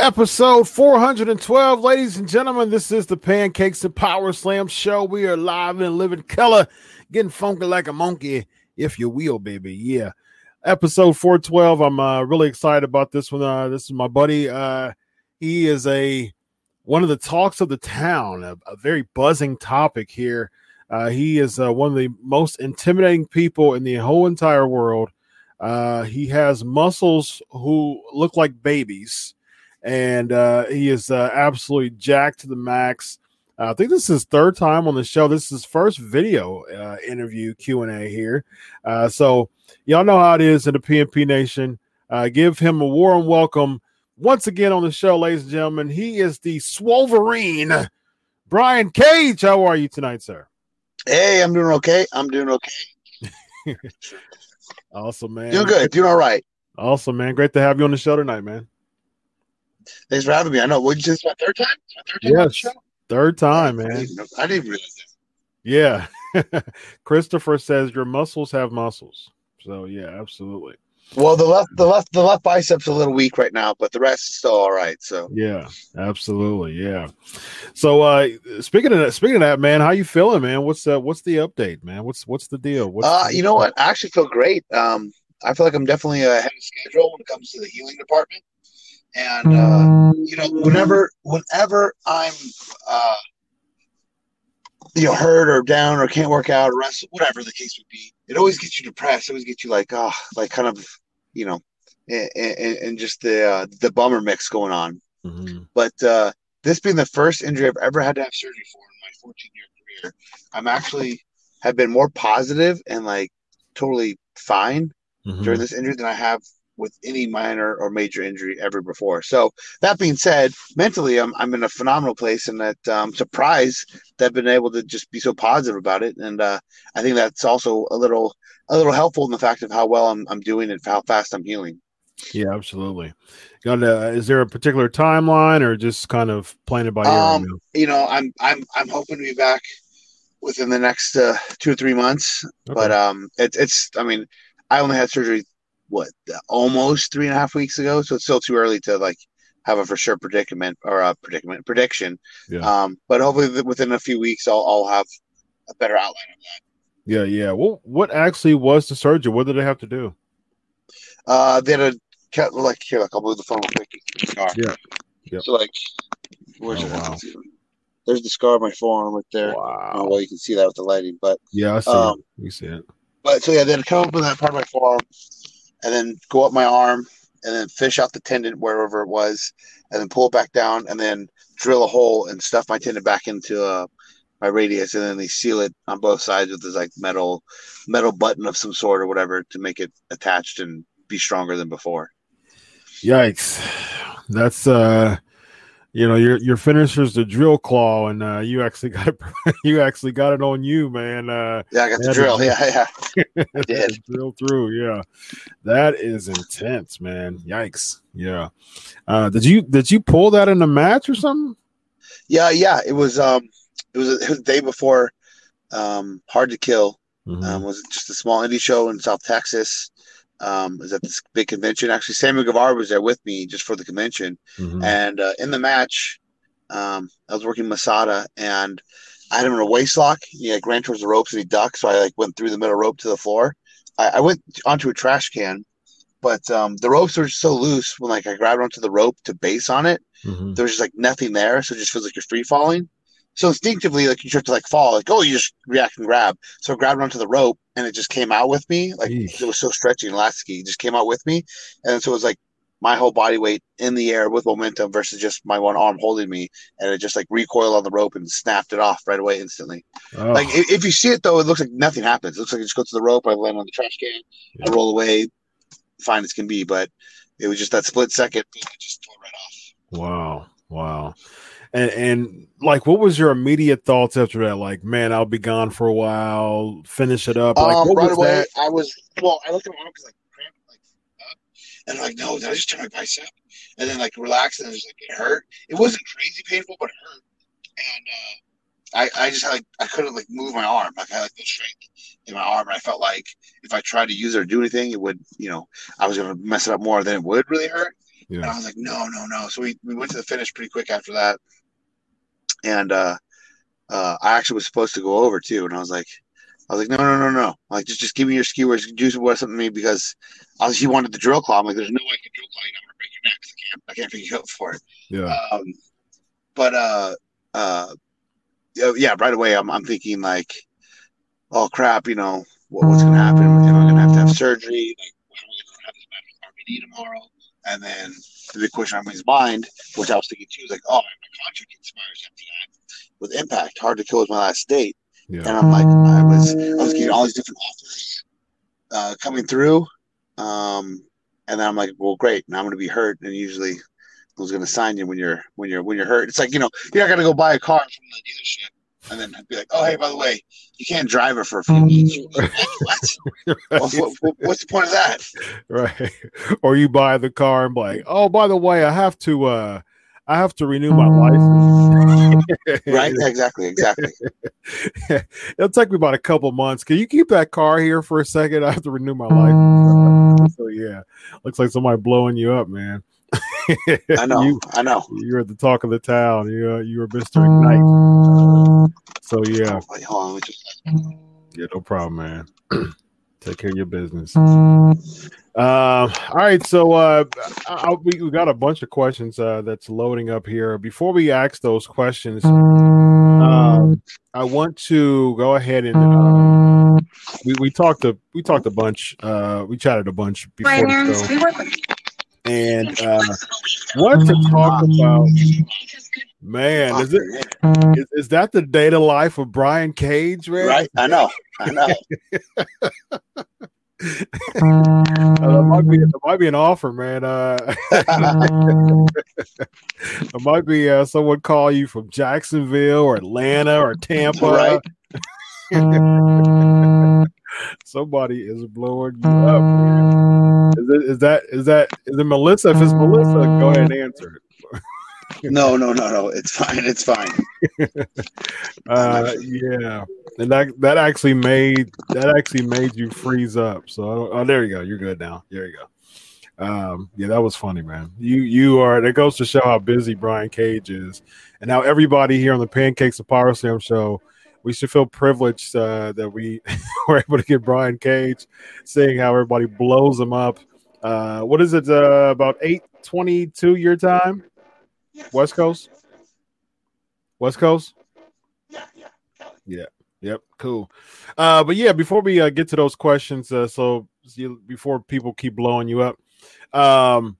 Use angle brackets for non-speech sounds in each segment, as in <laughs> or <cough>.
Episode 412, ladies and gentlemen. This is the Pancakes and Power Slam show. We are live in living color, getting funky like a monkey, if you will, baby. Yeah. Episode 412. I'm uh, really excited about this one. Uh, this is my buddy. Uh, he is a one of the talks of the town, a, a very buzzing topic here. Uh, he is uh, one of the most intimidating people in the whole entire world. Uh, he has muscles who look like babies and he is absolutely jacked to the max. Uh, I think this is third time on the show. This is his first video uh, interview Q and A here. Uh, so y'all know how it is in the PNP Nation. Uh, give him a warm welcome once again on the show, ladies and gentlemen. He is the Swolverine, Brian Cage. How are you tonight, sir? Hey, I'm doing okay. I'm doing okay. <laughs> awesome, man. Doing good. Doing all right. Awesome, man. Great to have you on the show tonight, man. Thanks for having me. I know. What you just my third time? My third time yes, third time, man. I didn't, know, I didn't realize that. Yeah. <laughs> Christopher says your muscles have muscles. So yeah, absolutely. Well, the left, the left, the left bicep's a little weak right now, but the rest is still all right. So yeah, absolutely, yeah. So uh speaking of that, speaking of that, man, how you feeling, man? What's uh what's the update, man? What's what's the deal? What's uh, you know what? I actually feel great. Um, I feel like I'm definitely ahead of schedule when it comes to the healing department. And uh, you know, whenever whenever I'm uh, you know hurt or down or can't work out or rest, whatever the case would be, it always gets you depressed. It always gets you like oh, like kind of you know, and, and, and just the uh, the bummer mix going on. Mm-hmm. But uh, this being the first injury I've ever had to have surgery for in my 14 year career, I'm actually have been more positive and like totally fine mm-hmm. during this injury than I have with any minor or major injury ever before. So that being said, mentally I'm I'm in a phenomenal place, and that um, surprised that I've been able to just be so positive about it. And uh, I think that's also a little a little helpful in the fact of how well I'm I'm doing and how fast I'm healing. Yeah, absolutely. Got uh, is there a particular timeline or just kind of playing it by ear? Um, you know, I'm I'm I'm hoping to be back within the next uh, two or three months. Okay. But um, it's it's I mean, I only had surgery what almost three and a half weeks ago, so it's still too early to like have a for sure predicament or a predicament prediction. Yeah. Um, but hopefully within a few weeks, I'll I'll have a better outline of that. Yeah, yeah. Well, what actually was the surgery? What did they have to do? Uh, they had a like here, like I'll move the phone quick. Yeah. Yep. So like, where's oh, it? Wow. There's the scar on my forearm right there. Wow. Oh, well, you can see that with the lighting, but yeah, I see um, it. You see it. But so yeah, they had to come up with that part of my forearm, and then go up my arm and then fish out the tendon wherever it was and then pull it back down and then drill a hole and stuff my tendon back into uh, my radius and then they seal it on both sides with this like metal metal button of some sort or whatever to make it attached and be stronger than before. Yikes. That's uh you know your your finisher's the drill claw and uh you actually got it <laughs> you actually got it on you man uh yeah i got the drill. yeah yeah. <laughs> I did. Drill through yeah. That is intense man. Yikes. Yeah. Uh did you did you pull that in a match or something? Yeah yeah. It was um it was, it was the day before um hard to kill. Mm-hmm. um was just a small indie show in south texas Um, is at this big convention. Actually, Sammy Guevara was there with me just for the convention, Mhm. and uh, in the match, um, I was working Masada, and I had him in a waist lock. He like ran towards the ropes and he ducked, so I like went through the middle rope to the floor. I, I went onto a trash can, but um, the ropes were so loose when like I grabbed onto the rope to base on it Mhm. there was just like nothing there, so it just feels like you're free falling. So instinctively, like you start to like fall, like oh, you just react and grab. So I grabbed onto the rope, and it just came out with me, like it was so stretchy and elasticy, it just came out with me, and so it was like my whole body weight in the air with momentum versus just my one arm holding me, and it just like recoiled on the rope and snapped it off right away instantly. Oh, Like i- if you see it though, it looks like nothing happens. It looks like I just go to the rope, I land on the trash can, I roll away, fine as can be, but it was just that split second, it just tore right off. wow, wow. And and like, what was your immediate thoughts after that? Like, man, I'll be gone for a while. Finish it up. Like, um, what right was away, that? I was well. I looked at my arm because like cramp, like up, and I'm like, no, did I just turn my bicep? And then like relax, and it was like it hurt. It wasn't crazy painful, but it hurt. And uh, I, I just had like I couldn't like move my arm. Like I had like no strength in my arm, and I felt like if I tried to use it or do anything, it would, you know, I was gonna mess it up more than it would really hurt. Yeah. And I was like, no, no, no. So we, we went to the finish pretty quick after that. And uh, uh, I actually was supposed to go over too. And I was like, I was like, no, no, no, no. Like, just, just give me your skewers. Do something to me because I was, he wanted the drill claw. I'm like, there's no way I can drill claw you. I'm going to break your neck. I can't, I can't pick you up for it. Yeah. Um, but, uh, uh, yeah, right away, I'm, I'm thinking like, oh crap, you know, what, what's going to happen? Am I going to have to have surgery? Like, how am I to have this tomorrow? And then the big question on my mind, which I was thinking too, is like, oh, my contract expires after that with Impact. Hard to kill is my last date, and I'm like, I was, I was getting all these different offers uh, coming through, um, and then I'm like, well, great, now I'm going to be hurt, and usually who's going to sign you when you're when you're when you're hurt? It's like you know, you're not going to go buy a car from the dealership. And then I'd be like, oh, hey, by the way, you can't drive it for a few weeks. <laughs> What? What? What- what- What's the point of that? right <laughs> or you buy the car and be like oh by the way i have to uh i have to renew my license <laughs> Right? Exactly. Exactly. it'll take me about a couple months can you keep that car here for a second i have to renew my license so yeah looks like somebody blowing you up man I know. you, I know. you're the talk of the town you, uh, you're mr ignite so yeah Wait, hold on. let me just- Yeah, no problem, man. <clears throat> Take care of your business. Um, all right, so uh, I, I- we, we got a bunch of questions uh, that's loading up here. Before we ask those questions, um, I want to go ahead and uh, we, we talked a we talked a bunch. Uh, we chatted a bunch before the show, and uh, want to talk about. Man, is it is, is that the day to life of Brian Cage, man? Right? I know. I know. <laughs> Uh, that might be that might be an offer, man. Uh, <laughs> it might be uh, someone call you from Jacksonville or Atlanta or Tampa. Right. <laughs> Somebody is blowing you up. Man. Is, it, is that is that is it Melissa? If it's Melissa, go ahead and answer it. <laughs> No, no, no, no. It's fine. It's fine. <laughs> Uh, yeah, and that that actually made that actually made you freeze up. So oh, there you go. You're good now. There you go. Um, yeah, that was funny, man. You you are. That goes to show how busy Brian Cage is, and how everybody here on the Pancakes of Power Slam show. We should feel privileged uh, that we <laughs> were able to get Brian Cage, seeing how everybody blows him up. Uh, what is it? Uh, about eight twenty-two your time, West Coast. West Coast. Yeah. yeah. Yep. Cool. Uh, but yeah, before we uh, get to those questions, uh, so you, before people keep blowing you up, um,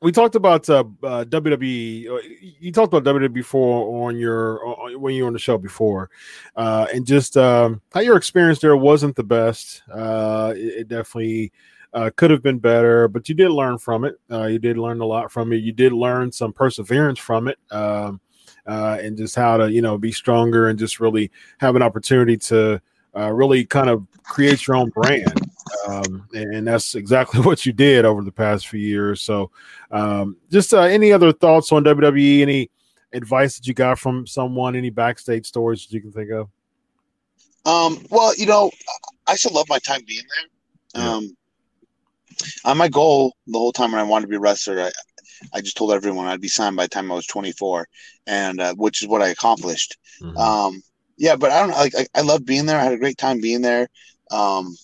we talked about uh, uh, WWE. uh, You talked about WWE before on your on, when you were on the show before, uh, and just um, how your experience there wasn't the best. Uh, it, it definitely uh, could have been better, but you did learn from it. Uh, you did learn a lot from it. You did learn some perseverance from it. Um, uh, and just how to you know be stronger and just really have an opportunity to uh, really kind of create your own brand um, and, and that's exactly <laughs> what you did over the past few years so um, just uh, any other thoughts on wwe any advice that you got from someone any backstage stories that you can think of Um, well, you know, I still love my time being there. Yeah. Um, Uh, my goal the whole time when I wanted to be a wrestler, I, I just told everyone I'd be signed by the time I was 24, and uh, which is what I accomplished. Mhm. Um, yeah, but I don't. Like, I, I love being there. I had a great time being there. Um,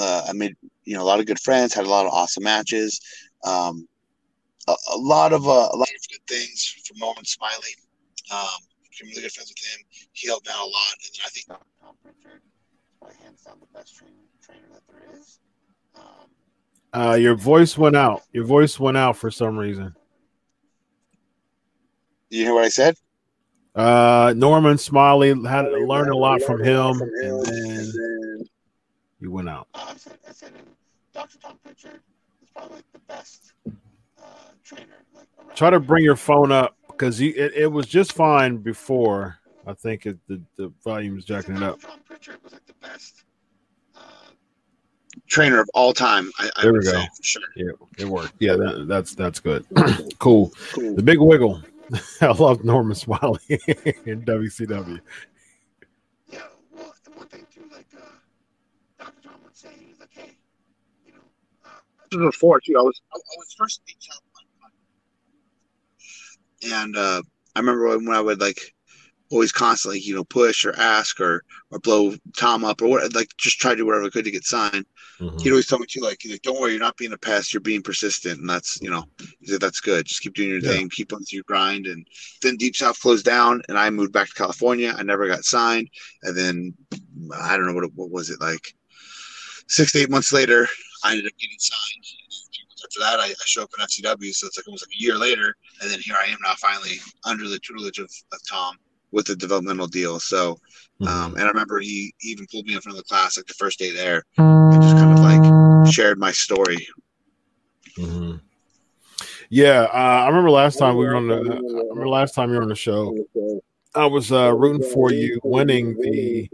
uh, I made you know a lot of good friends. Had a lot of awesome matches. Um, a, a lot of uh, a lot of good things from Norman Smiley. Um, became really good friends with him. He helped out a lot, and then I think Tom Pritchard is hands down the best trainer, trainer that there is. Um, Uh, your voice went out. Your voice went out for some reason. you hear what I said? Uh, Norman Smiley had learned a lot from him, and then you went out. Uh, I said, I said, Dr. Tom Pritchard is probably like the best uh, trainer. Like. Try to bring your phone up because you it, it was just fine before. I think it, the the volume's jacking it up. Tom Pritchard was like the best uh, trainer of all time. I, I There we go. sure. Yeah, it worked. Yeah, that, that's that's good. <clears throat> cool. The Big Wiggle. <laughs> I love Norman Smiley <laughs> in WCW. Yeah, well, the one thing too, like uh, Dr. Tom would say, he was like, "Hey, you know." Uh, this was before too. I was I, I was first beat out, and uh, I remember when, when I would like always constantly, you know, push or ask or or blow Tom up or what, like just try to do whatever I could to get signed. Mhm. He'd always tell me too, like, like, "Don't worry, you're not being a pest. You're being persistent, and that's, you know, he said that's good. Just keep doing your Yeah. thing, keep on through your grind." And then Deep South closed down, and I moved back to California. I never got signed, and then I don't know what it, what was it like. Six to eight months later, I ended up getting signed. And then a few months After that, I, I show up in FCW, so it's like almost like a year later, and then here I am now, finally under the tutelage of, of Tom with the developmental deal. So, Mm-hmm. um, and I remember he, he even pulled me in front of the class like the first day there, and just kind of like shared my story. hmm Yeah, uh, I remember last time we were on the. I remember last time you were on the show. I was uh, rooting for you winning the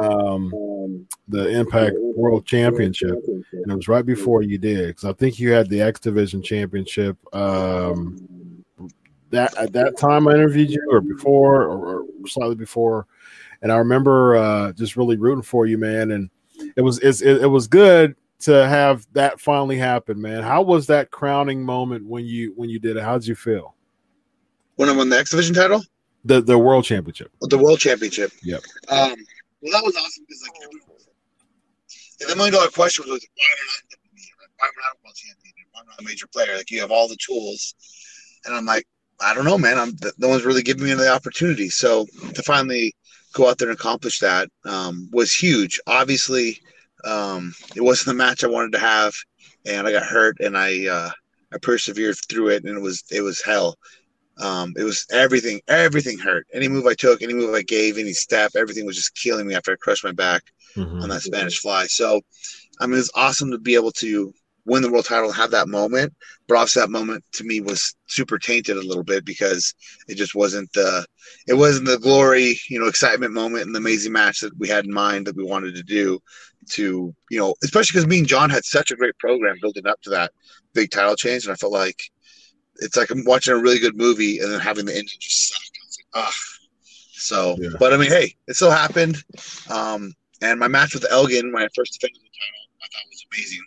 um, the Impact World Championship, and it was right before you did because I think you had the X Division Championship. Um, that at that time I interviewed you, or before, or, or slightly before, and I remember uh, just really rooting for you, man. And it was it's, it, it was good to have that finally happen, man. How was that crowning moment when you when you did it? How did you feel? When I won the X Division title, The the World Championship. the World Championship. Yep. Um, well, that was awesome because like everyone, the million dollar question was like, why am I not why am I not a world champion? Why am I not a major player? Like you have all the tools, and I'm like, I don't know, man. I'm no one's really giving me the opportunity. So to finally go out there and accomplish that um, was huge. Obviously, um, it wasn't the match I wanted to have, and I got hurt, and I uh, I persevered through it, and it was it was hell. Um, it was everything, everything hurt. Any move I took, any move I gave, any step, everything was just killing me after I crushed my back Mhm. on that Spanish fly. So, I mean, it's awesome to be able to win the world title and have that moment. But obviously, that moment to me was super tainted a little bit because it just wasn't the it wasn't the glory, you know, excitement moment and the amazing match that we had in mind that we wanted to do. To you know, especially because me and John had such a great program building up to that big title change, and I felt like it's like I'm watching a really good movie and then having the ending just suck. I was like, ah. So, Yeah. but I mean, hey, it still happened. Um, and my match with Elgin, when I first defended the title, I thought was amazing.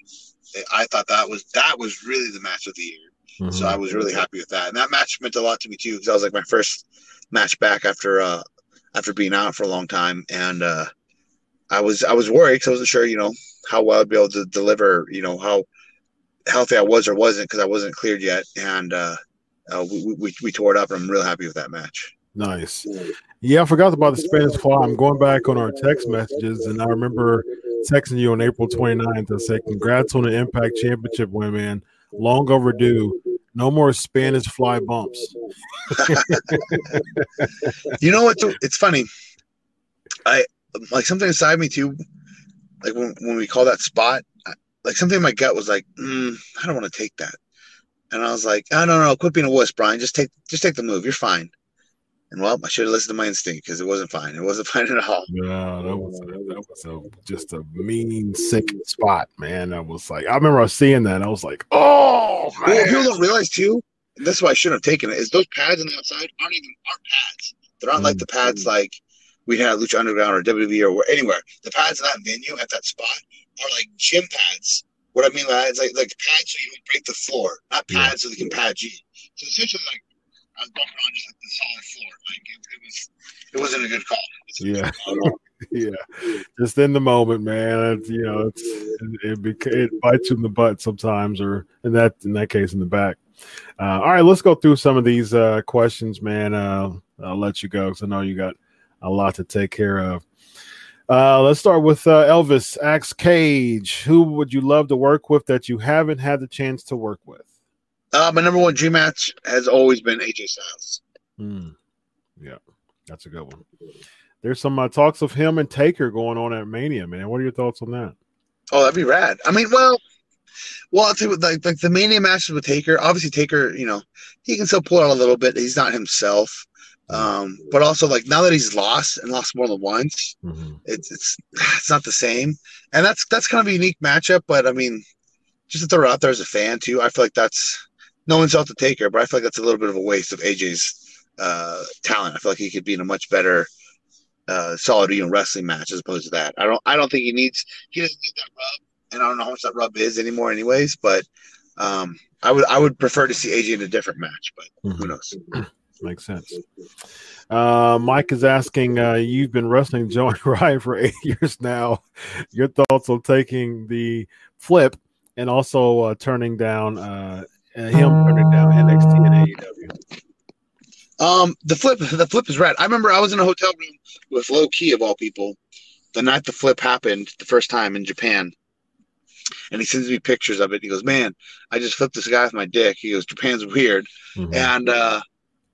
I thought that was that was really the match of the year. Mhm. So I was really happy with that. And that match meant a lot to me too, because that was like my first match back after uh after being out for a long time. And uh I was I was worried because I wasn't sure, you know, how well I'd be able to deliver, you know, how healthy I was or wasn't because I wasn't cleared yet. And uh, uh we, we we tore it up and I'm real happy with that match. Nice. Yeah, I forgot about the Spanish fly. I'm going back on our text messages, and I remember texting you on April 29th. I said, Congrats on the Impact Championship win, man. Long overdue. No more Spanish fly bumps. <laughs> You know what? It's funny. I like something inside me too. Like when, when we call that spot, I- like something in my gut was like, mm, I don't want to take that. And I was like, I oh, no, no, quit being a wuss, Brian. Just take, just take the move. You're fine. And well, I should have listened to my instinct because it wasn't fine. It wasn't <laughs> fine at all. Yeah, that was a, that was a, just a mean, sick spot, man. I was like, I remember seeing that. And I was like, oh Well, people don't realize too, that's why I shouldn't have taken it, is those pads on the outside aren't even aren't pads. They're not like the pads like we had at Lucha Underground or WWE or anywhere. The pads in that venue at that spot are like gym pads What I mean by that is like like pads so you don't break the floor, not pads yeah. so they can pad you. So essentially, like I was bumping on just like the solid floor. Like it, it was, it wasn't a good call. Yeah. <laughs> yeah, just in the moment, man. It's, you know, it's it, it, it bites you in the butt sometimes, or in that in that case, in the back. Uh, all right, let's go through some of these uh, questions, man. Uh, I'll let you go because I know you got a lot to take care of. Uh, let's start with uh, Elvis Axe Cage. Who would you love to work with that you haven't had the chance to work with? Uh, my number one dream match has always been AJ Styles. Mm. Yeah, that's a good one. There's some uh, talks of him and Taker going on at Mania, man. What are your thoughts on that? Oh, that'd be rad. I mean, well, well, I'll tell you, like, like the Mania matches with Taker. Obviously, Taker, you know, he can still pull out a little bit. He's not himself. Um, but also like now that he's lost and lost more than once, mm-hmm. it's it's <sighs> it's not the same. And that's that's kind of a unique matchup. But I mean, just to throw it out there as a fan too, I feel like that's no one's out to Taker, but I feel like that's a little bit of a waste of AJ's uh, talent. I feel like he could be in a much better uh, solid you know wrestling match as opposed to that. I don't I don't think he needs he doesn't need that rub, and I don't know how much that rub is anymore, anyways. But um, I would I would prefer to see AJ in a different match, but mm-hmm. who knows. <clears throat> Makes sense. Uh, Mike is asking, uh, you've been wrestling Joey <laughs> Ryan for eight <laughs> years now. Your thoughts on taking the flip and also uh, turning down uh, him turning down NXT and AEW? Um, the flip, the flip is red. I remember I was in a hotel room with Low Ki of all people the night the flip happened the first time in Japan. And he sends me pictures of it. He goes, "Man, I just flipped this guy with my dick." He goes, "Japan's weird," mm-hmm. and uh,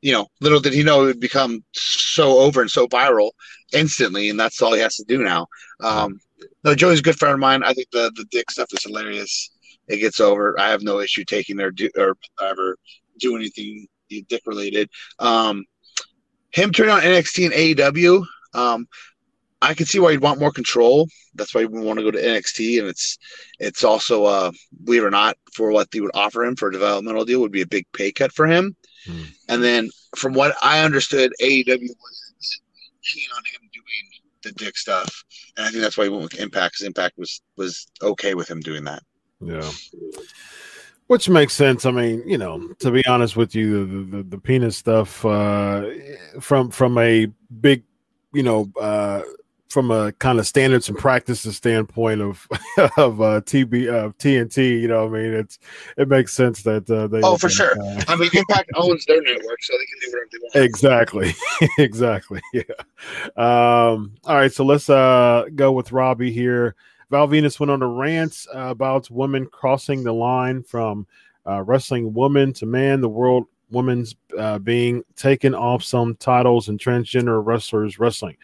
you know, little did he know it would become so over and so viral instantly, and that's all he has to do now. Um, no, Joey's a good friend of mine. I think the the dick stuff is hilarious. It gets over. I have no issue taking their do or ever do anything dick related. Um, him turning on NXT and AEW. Um, I can see why you'd want more control. That's why you want to go to NXT, and it's it's also, uh, believe it or not, for what they would offer him for a developmental deal would be a big pay cut for him. Hmm. And then, from what I understood, AEW wasn't keen on him doing the dick stuff, and I think that's why he went with Impact. Because Impact was was okay with him doing that. Yeah. Which makes sense. I mean, you know, to be honest with you, the the, the penis stuff uh, from from a big, you know, uh, from a kind of standards and practices standpoint of <laughs> of uh, TB of uh, TNT, you know, I mean, it's it makes sense that uh, they. Oh, for sure. Uh, I mean, Impact owns their network, so they can do whatever they want. Exactly, <laughs> exactly. Yeah. Um. All right, so let's uh go with Robbie here. Val Venis went on a rant about women crossing the line from uh, wrestling woman to man. The world women's uh, being taken off some titles and transgender wrestlers wrestling.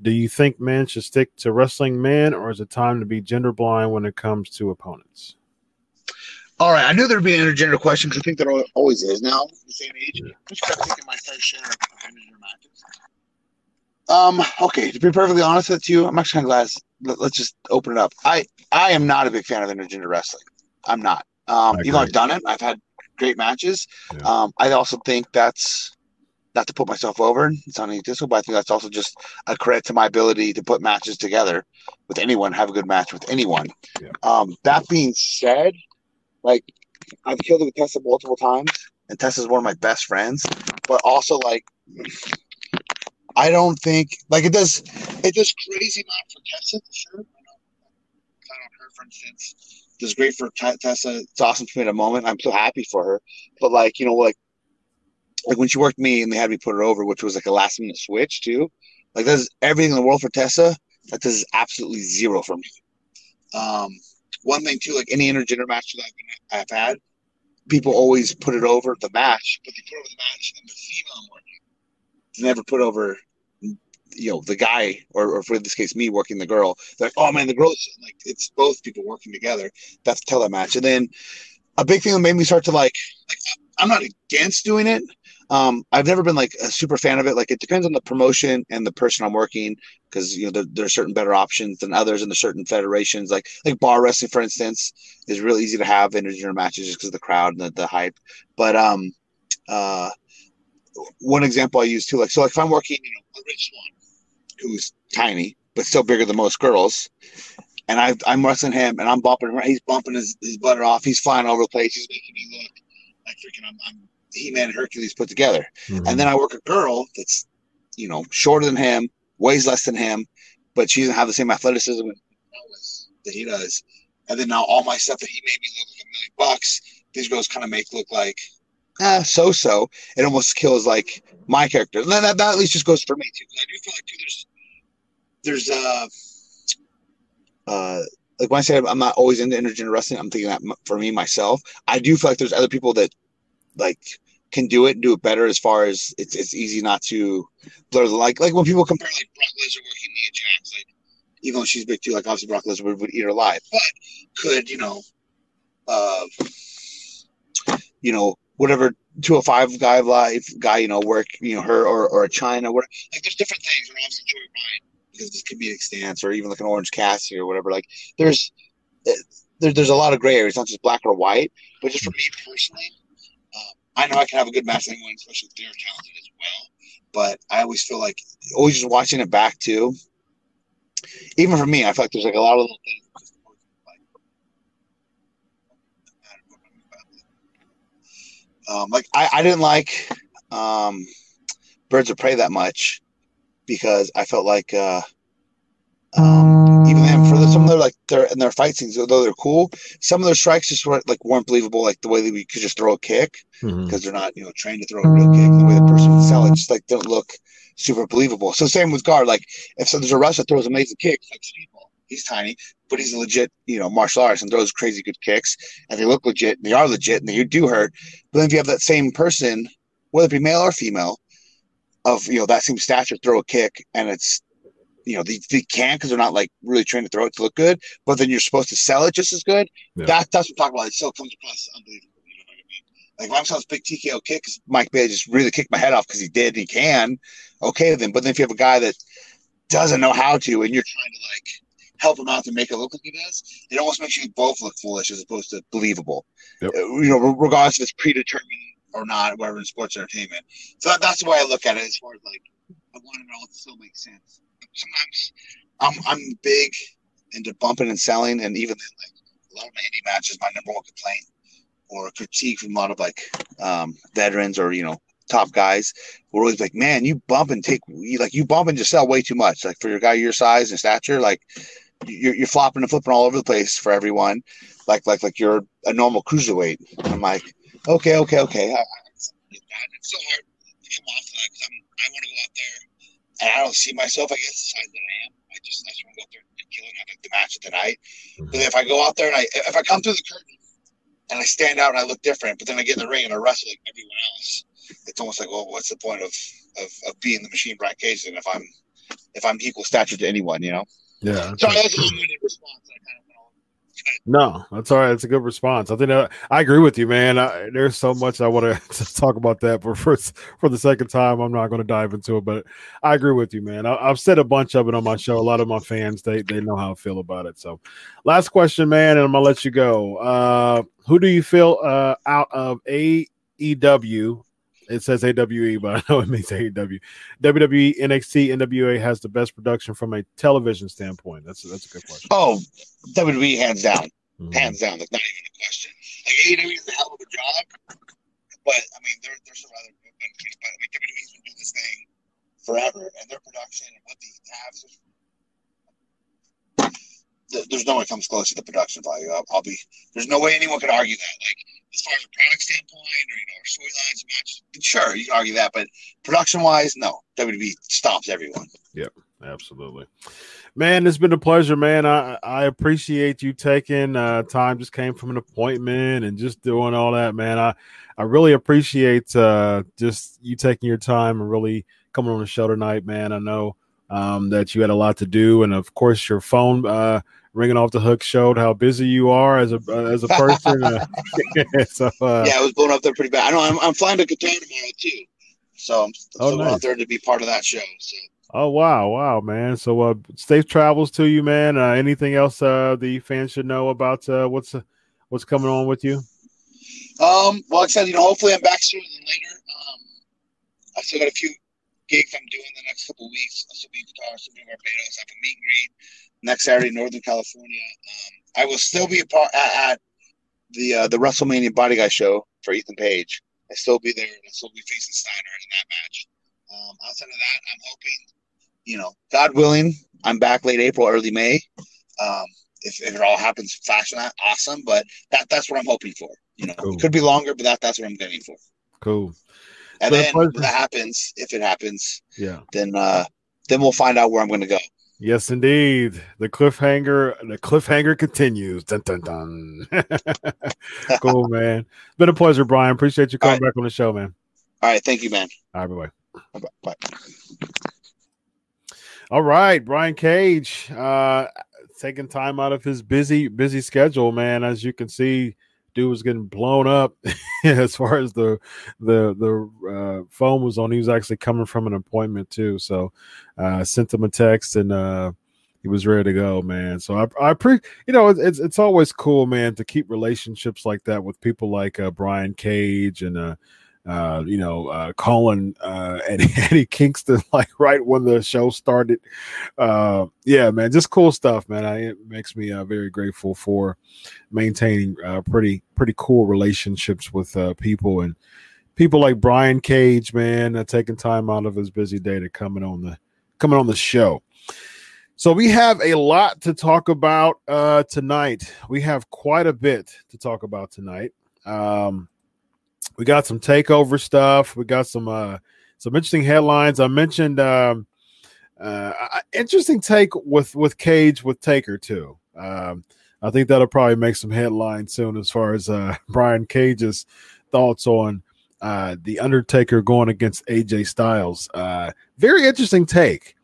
Do you think men should stick to wrestling man, or is it time to be gender blind when it comes to opponents? All right, I knew there'd be an intergender question because I think there always is now. The same age, yeah. I'm my fair share of intergender matches. Um. Okay. To be perfectly honest with you, I'm actually kind of glad. Let, us just open it up. I I am not a big fan of intergender wrestling. I'm not. Um. Even though I've done it, I've had great matches. Yeah. Um. I also think that's not to put myself over. It's not egotistical, but I think that's also just a credit to my ability to put matches together with anyone, have a good match with anyone. Yeah. Um, that being said, like I've killed it with Tessa multiple times, and Tessa's one of my best friends. But also, like, I don't think like it does. It does crazy amount for Tessa for sure. I don't her, for instance, does great for Tessa. It's awesome for me at a moment. I'm so happy for her. But like, you know, like like when she worked me and they had me put her over, which was like a last minute switch too. Like that's everything in the world for Tessa. That does absolutely zero for me. Um, one thing too, like any intergender match that I've, I've had, people always put it over the match, but they put over the match and the female working. They never put over, you know, the guy or, or for this case me working the girl. They're like, oh man, the girl's like it's both people working together. That's tell that match. And then a big thing that made me start to like, like I'm not against doing it, um, I've never been like a super fan of it. Like it depends on the promotion and the person I'm working because you know there, there, are certain better options than others in the certain federations. Like like bar wrestling, for instance, is really easy to have intergender matches just because of the crowd and the, the hype. But um, uh, one example I use too, like so, like if I'm working, you know, a Rich Swann who's tiny but still bigger than most girls, and I, I'm wrestling him, and I'm bumping. him. He's bumping his, his butter off. He's flying all over the place. He's making me look like freaking I'm, I'm He-Man and Hercules put together. Mm-hmm. And then I work a girl that's, you know, shorter than him, weighs less than him, but she doesn't have the same athleticism that he does. And then now all my stuff that he made me look like a million bucks, these girls kind of make look like ah, so so. It almost kills like my character. And that, that at least just goes for me too. I do feel like too, there's there's uh uh like when I say I'm not always into intergender wrestling, I'm thinking that for me myself. I do feel like there's other people that like can do it and do it better as far as it's it's easy not to blur the like like when people compare like Brock Lesnar working Nia Jax, like even though she's big too, like obviously Brock Lesnar would, would eat her alive, but could you know, uh, you know whatever two or five guy live guy you know work you know her or or a Chyna, whatever. Like there's different things. Or obviously Joey Ryan because this comedic stance, or even like an Orange Cassidy or whatever. Like there's eh, there, there's a lot of gray areas, not just black or white. But just for me personally, I know I can have a good match anyone, especially if they're talented as well. But I always feel like always just watching it back too. Even for me, I feel like there's like a lot of little things. Um, like I, I didn't like um, Birds of Prey that much because I felt like uh, um, even of their like their and their fight scenes, although they're cool, some of their strikes just weren't like weren't believable. Like the way that we could just throw a kick because mm-hmm. they're not you know trained to throw a real kick. The way the person would sell it just like don't look super believable. So same with guard. Like if so there's a wrestler throws amazing kicks, like Steve he's tiny, but he's a legit you know martial artist and throws crazy good kicks, and they look legit. And they are legit, and they do hurt. But then if you have that same person, whether it be male or female, of you know that same stature throw a kick and it's you know they, they can because they're not like really trying to throw it to look good but then you're supposed to sell it just as good yeah. that, that's what I'm talking about it still comes across unbelievable you know what I mean like if I'm selling big TKO kick because Mike Bailey just really kicked my head off because he did and he can okay then but then if you have a guy that doesn't know how to and you're trying to like help him out to make it look like he does it almost makes you both look foolish as opposed to believable yep. Uh, you know regardless if it's predetermined or not, whatever in sports entertainment. So that, that's the way I look at it as far as like I want to know if it still makes sense. Sometimes I'm I'm big into bumping and selling, and even then, like a lot of my indie matches, my number one complaint or critique from a lot of like um, veterans or you know top guys were always like, "Man, you bump and take you like you bump and just sell way too much. Like for your guy your size and stature, like you're, you're flopping and flipping all over the place for everyone. Like like like you're a normal cruiserweight." I'm like, okay, okay, okay. I, it's so hard to come off that because I want to go out there and I don't see myself, I guess, the size that I am. I just, I just want to go out there and kill and have like, the match of the night. Mm-hmm. But if I go out there and I, if I come through the curtain and I stand out and I look different, but then I get in the ring and I wrestle like everyone else, it's almost like, well, what's the point of, of, of being the machine Brian Cage if I'm, if I'm equal stature to anyone, you know? Yeah. So that's a long-winded response. I kind of no, that's all right. It's a good response. I think I, I agree with you, man. I, there's so much I want to <laughs> talk about that, but for for the second time, I'm not going to dive into it. But I agree with you, man. I, have said a bunch of it on my show. A lot of my fans they they know how I feel about it. So, last question, man, and I'm gonna let you go. Uh, who do you feel uh, out of AEW it says AWE, but <laughs> I know it means AEW. WWE, NXT, NWA has the best production from a television standpoint. That's that's a good question. Oh, WWE hands down, mm-hmm. hands down. That's not even a question. Like AEW is a hell of a job, but I mean, there, there's some other good countries, but I mean, WWE's been doing this thing forever, and their production and what they have. There's no one comes close to the production value. I'll, I'll be. There's no way anyone could argue that. Like as far as a product standpoint or you know our storylines matches, sure you argue that, but production wise, no. WWE stops everyone. Yep, absolutely. Man, it's been a pleasure, man. I I appreciate you taking uh, time. Just came from an appointment and just doing all that, man. I I really appreciate uh, just you taking your time and really coming on the show tonight, man. I know um, that you had a lot to do, and of course your phone. Uh, ringing off the hook showed how busy you are as a as a person. <laughs> uh, <laughs> so, uh, yeah, I was blown up there pretty bad. I know I'm, I'm flying to Qatar tomorrow too, so I'm oh, nice. out there to be part of that show. So. Oh wow, wow, man! So uh, safe travels to you, man. Uh, anything else uh, the fans should know about uh, what's uh, what's coming on with you? Um, well, like I said, you know, hopefully I'm back sooner than later. Um, I still got a few gigs I'm doing the next couple weeks. I'll still be in Qatar, still be in Barbados. I have a meet and greet next Saturday, Northern California. Um, I will still be a part at, at the uh, the WrestleMania Body Guy show for Ethan Page. I still be there. I still be facing Steiner in that match. Um, outside of that, I'm hoping, you know, God willing, I'm back late April, early May. Um, if, if it all happens fast than that, awesome. But that that's what I'm hoping for. You know, cool. it could be longer, but that that's what I'm getting for. Cool. And then when that happens, if it happens, yeah, then uh, then we'll find out where I'm going to go. Yes, indeed. The cliffhanger, the cliffhanger continues. Dun dun dun. <laughs> cool, man. Been a pleasure, Brian. Appreciate you coming right. back on the show, man. All right, thank you, man. All right, bye. Bye. All right, Brian Cage, uh, taking time out of his busy busy schedule, man. As you can see, dude was getting blown up <laughs> as far as the the the uh, phone was on. He was actually coming from an appointment too, so uh, sent him a text and uh, he was ready to go, man. So I I pre you know it's it's always cool, man, to keep relationships like that with people like uh, Brian Cage and uh, uh, you know, uh, calling uh, Eddie, <laughs> Eddie Kingston <laughs> like right when the show started. Uh, yeah, man, just cool stuff, man. I, it makes me uh, very grateful for maintaining uh, pretty pretty cool relationships with uh, people and people like Brian Cage, man, uh, taking time out of his busy day to coming on the coming on the show. So we have a lot to talk about uh, tonight. We have quite a bit to talk about tonight. Um, we got some takeover stuff. We got some uh some interesting headlines. I mentioned um uh interesting take with with Cage with Taker too. Um I think that'll probably make some headlines soon as far as uh <laughs> Brian Cage's thoughts on uh the Undertaker going against AJ Styles. Uh very interesting take.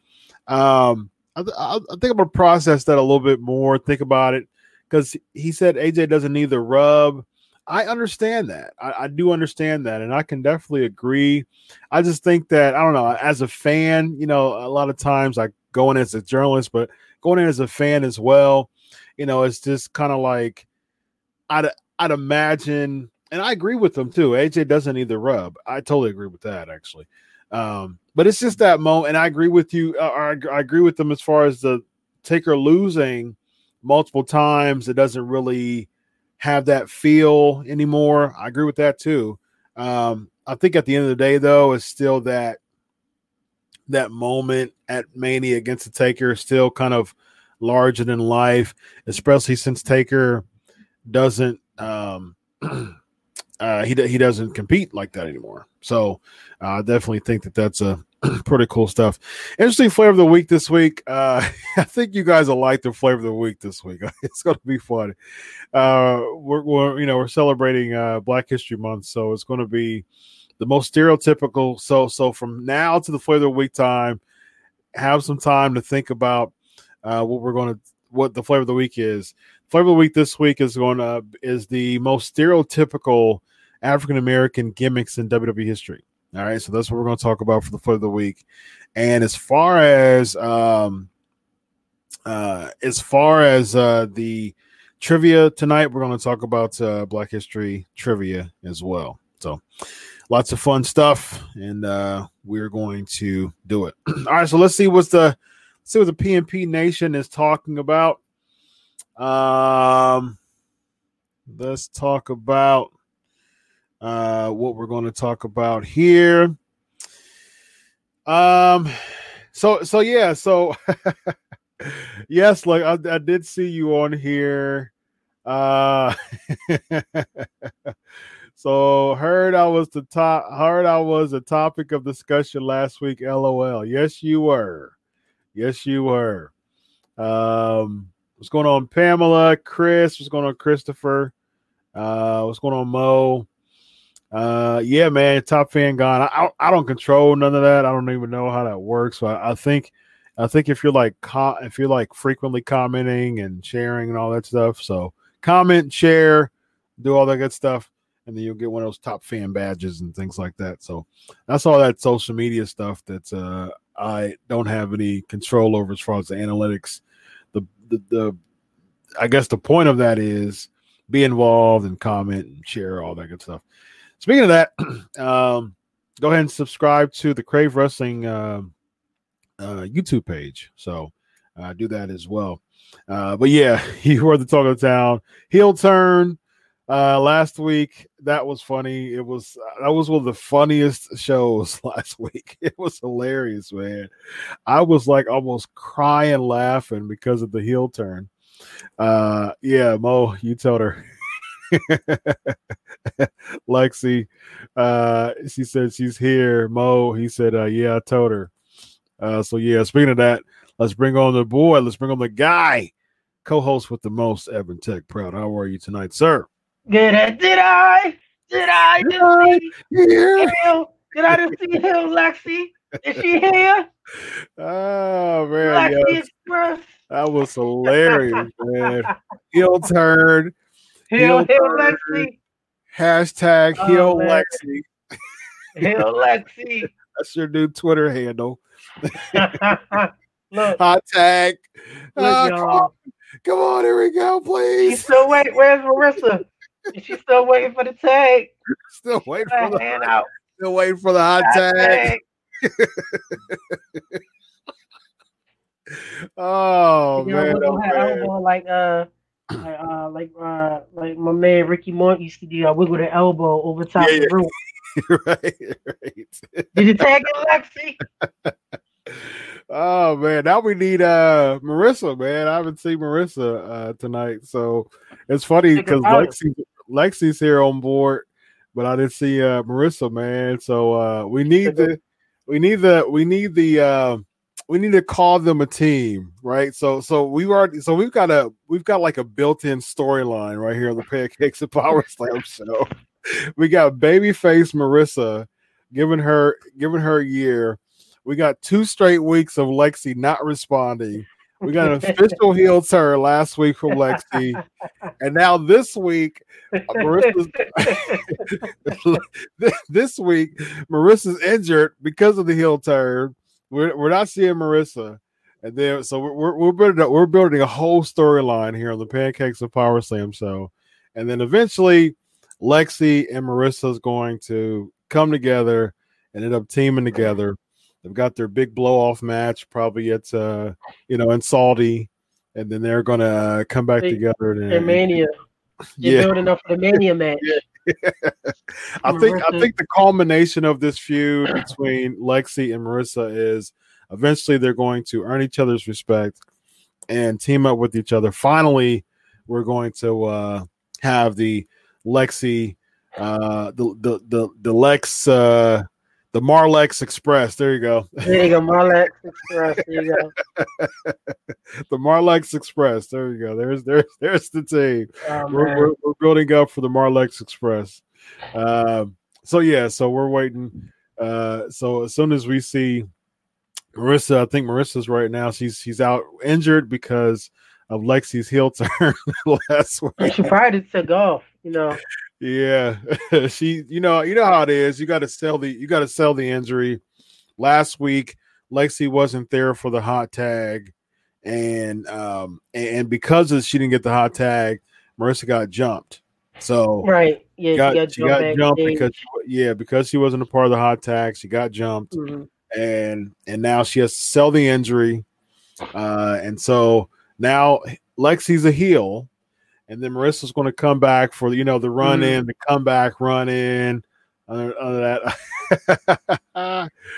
Um I, I, I think I'm gonna process that a little bit more, think about it because he said AJ doesn't need the rub I understand that. I, I, do understand that, and I can definitely agree. I just think that I don't know. As a fan, you know, a lot of times I go in as a journalist, but going in as a fan as well, you know, it's just kind of like I'd I'd imagine, and I agree with them too. AJ doesn't need the rub. I totally agree with that actually. Um, but it's just that moment, and I agree with you. I, I agree with them as far as the Taker losing multiple times. It doesn't really have that feel anymore. I agree with that too. Um, I think at the end of the day, though, it's still that that moment at Mania against the Taker is still kind of larger than life, especially since Taker doesn't um, <clears throat> uh, he he doesn't compete like that anymore. So uh, I definitely think that that's a <clears throat> pretty cool stuff. Interesting flavor of the week this week. Uh, <laughs> I think you guys will like the flavor of the week this week. <laughs> It's going to be fun. Uh, we're, we're, you know we're celebrating uh, Black History Month, so it's going to be the most stereotypical. So so from now to the flavor of the week time, have some time to think about uh, what we're going to what the flavor of the week is. Flavor of the week this week is going to is the most stereotypical African American gimmicks in WWE history. All right, so that's what we're going to talk about for the foot of the week. And as far as um, uh, as far as uh, the trivia tonight, we're going to talk about uh, Black History trivia as well. So lots of fun stuff, and uh, we're going to do it. <clears throat> All right, so let's see what's the let's see what the PNP Nation is talking about. Um, let's talk about uh, what we're going to talk about here. Um, so so yeah, so <laughs> yes, like I, I did see you on here. Uh, <laughs> so heard I was the top. Heard I was a topic of discussion last week. LOL. Yes, you were. Yes, you were. Um, what's going on, Pamela? Chris? What's going on, Christopher? Uh, what's going on, Mo? Uh, yeah, man, top fan gone. I, I, don't control none of that. I don't even know how that works. So I, I think I think if you're like if you're like frequently commenting and sharing and all that stuff, so comment, share, do all that good stuff, and then you'll get one of those top fan badges and things like that. So that's all that social media stuff that's uh I don't have any control over as far as the analytics. The the, the I guess the point of that is be involved and comment and share all that good stuff. Speaking of that, <clears throat> um, go ahead and subscribe to the Crave Wrestling uh, uh, YouTube page. So uh, do that as well. Uh, but yeah, <laughs> you were the talk of the town. Heel turn uh, last week. That was funny. It was that was one of the funniest <laughs> shows <laughs> last week. It was hilarious, man. I was like almost crying laughing because of the heel turn. Uh, yeah, Mo, you told her. <laughs> Lexi, uh, she said she's here. Mo, he said, uh, yeah, I told her. Uh, so yeah, speaking of that, let's bring on the boy. Let's bring on the guy, co-host with the most, Evan Tech Proud. How are you tonight, sir? Did I? Did I? Did I just see Yeah. Hill? Did I just see Hill, Lexi? Is she here? <laughs> Oh man, Lexi yeah, Express. that was hilarious, man. Heel turn, Hill, Hill. Lexi. hashtag Oh, man. Lexi. Hill, <laughs> Lexi. That's your new Twitter handle. <laughs> Look, Hot tag. look, Ah, come, on, come on, here we go, She's please. still waiting. Where's Marissa? She's still waiting for the tag? <laughs> Still waiting for the hand out. still waiting for the hot That tag. Oh You know, man, wiggle oh, her man. elbow like uh, like uh, like uh, like my man Ricky Martin used to do. I wiggle the elbow over top Yeah, the roof. <laughs> right, right. Did you tag it, Lexi? <laughs> Oh man, now we need uh Marissa, man. I haven't seen Marissa uh tonight, so it's funny because. Lexi Lexi's here on board, but I didn't see uh Marissa, man. So uh we need the we need the we need the uh we need to call them a team, right? So so we've already so we've got a we've got like a built-in storyline right here on the Pancakes and Power <laughs> Slam show. We got babyface Marissa giving her giving her year. We got two straight weeks of Lexi not responding. We got an <laughs> official heel turn last week from Lexi, and now this week, uh, Marissa's <laughs> this week, Marissa's injured because of the heel turn. We're, we're not seeing Marissa, and then so we're we're, we're building a, we're building a whole storyline here on the Pancakes of Power Slam show, and then eventually, Lexi and Marissa is going to come together and end up teaming together. They've got their big blow off match, probably at uh, you know in Saudi, and then they're gonna come back They- together. And, Mania. You're yeah, building up for the Mania <laughs> match. <laughs> I think I think the culmination of this feud between Lexi and Marissa is eventually they're going to earn each other's respect and team up with each other. Finally, we're going to uh, have the Lexi, uh, the the the the Lex, uh, the Marlex Express. There you go, There you go, Marlex Express. There you go. <laughs> the Marlex Express. There you go. There's there's there's the team. Oh, we're, we're, we're building up for the Marlex Express. Um, so yeah, so we're waiting. Uh, so as soon as we see Marissa, I think Marissa's right now. She's she's out injured because of Lexi's heel <laughs> turn last week. She probably took off, you know. Yeah, <laughs> she. You know, you know how it is. You got to sell the. You got to sell the injury. Last week, Lexi wasn't there for the hot tag, and um and because of she didn't get the hot tag, Marissa got jumped. So Right. Yeah, got, she got, she got jumped because yeah because she wasn't a part of the hot tag she got jumped Mhm. and and now she has to sell the injury uh and so now lexi's a heel and then marissa's going to come back for you know the run Mhm. in the comeback run in under, under that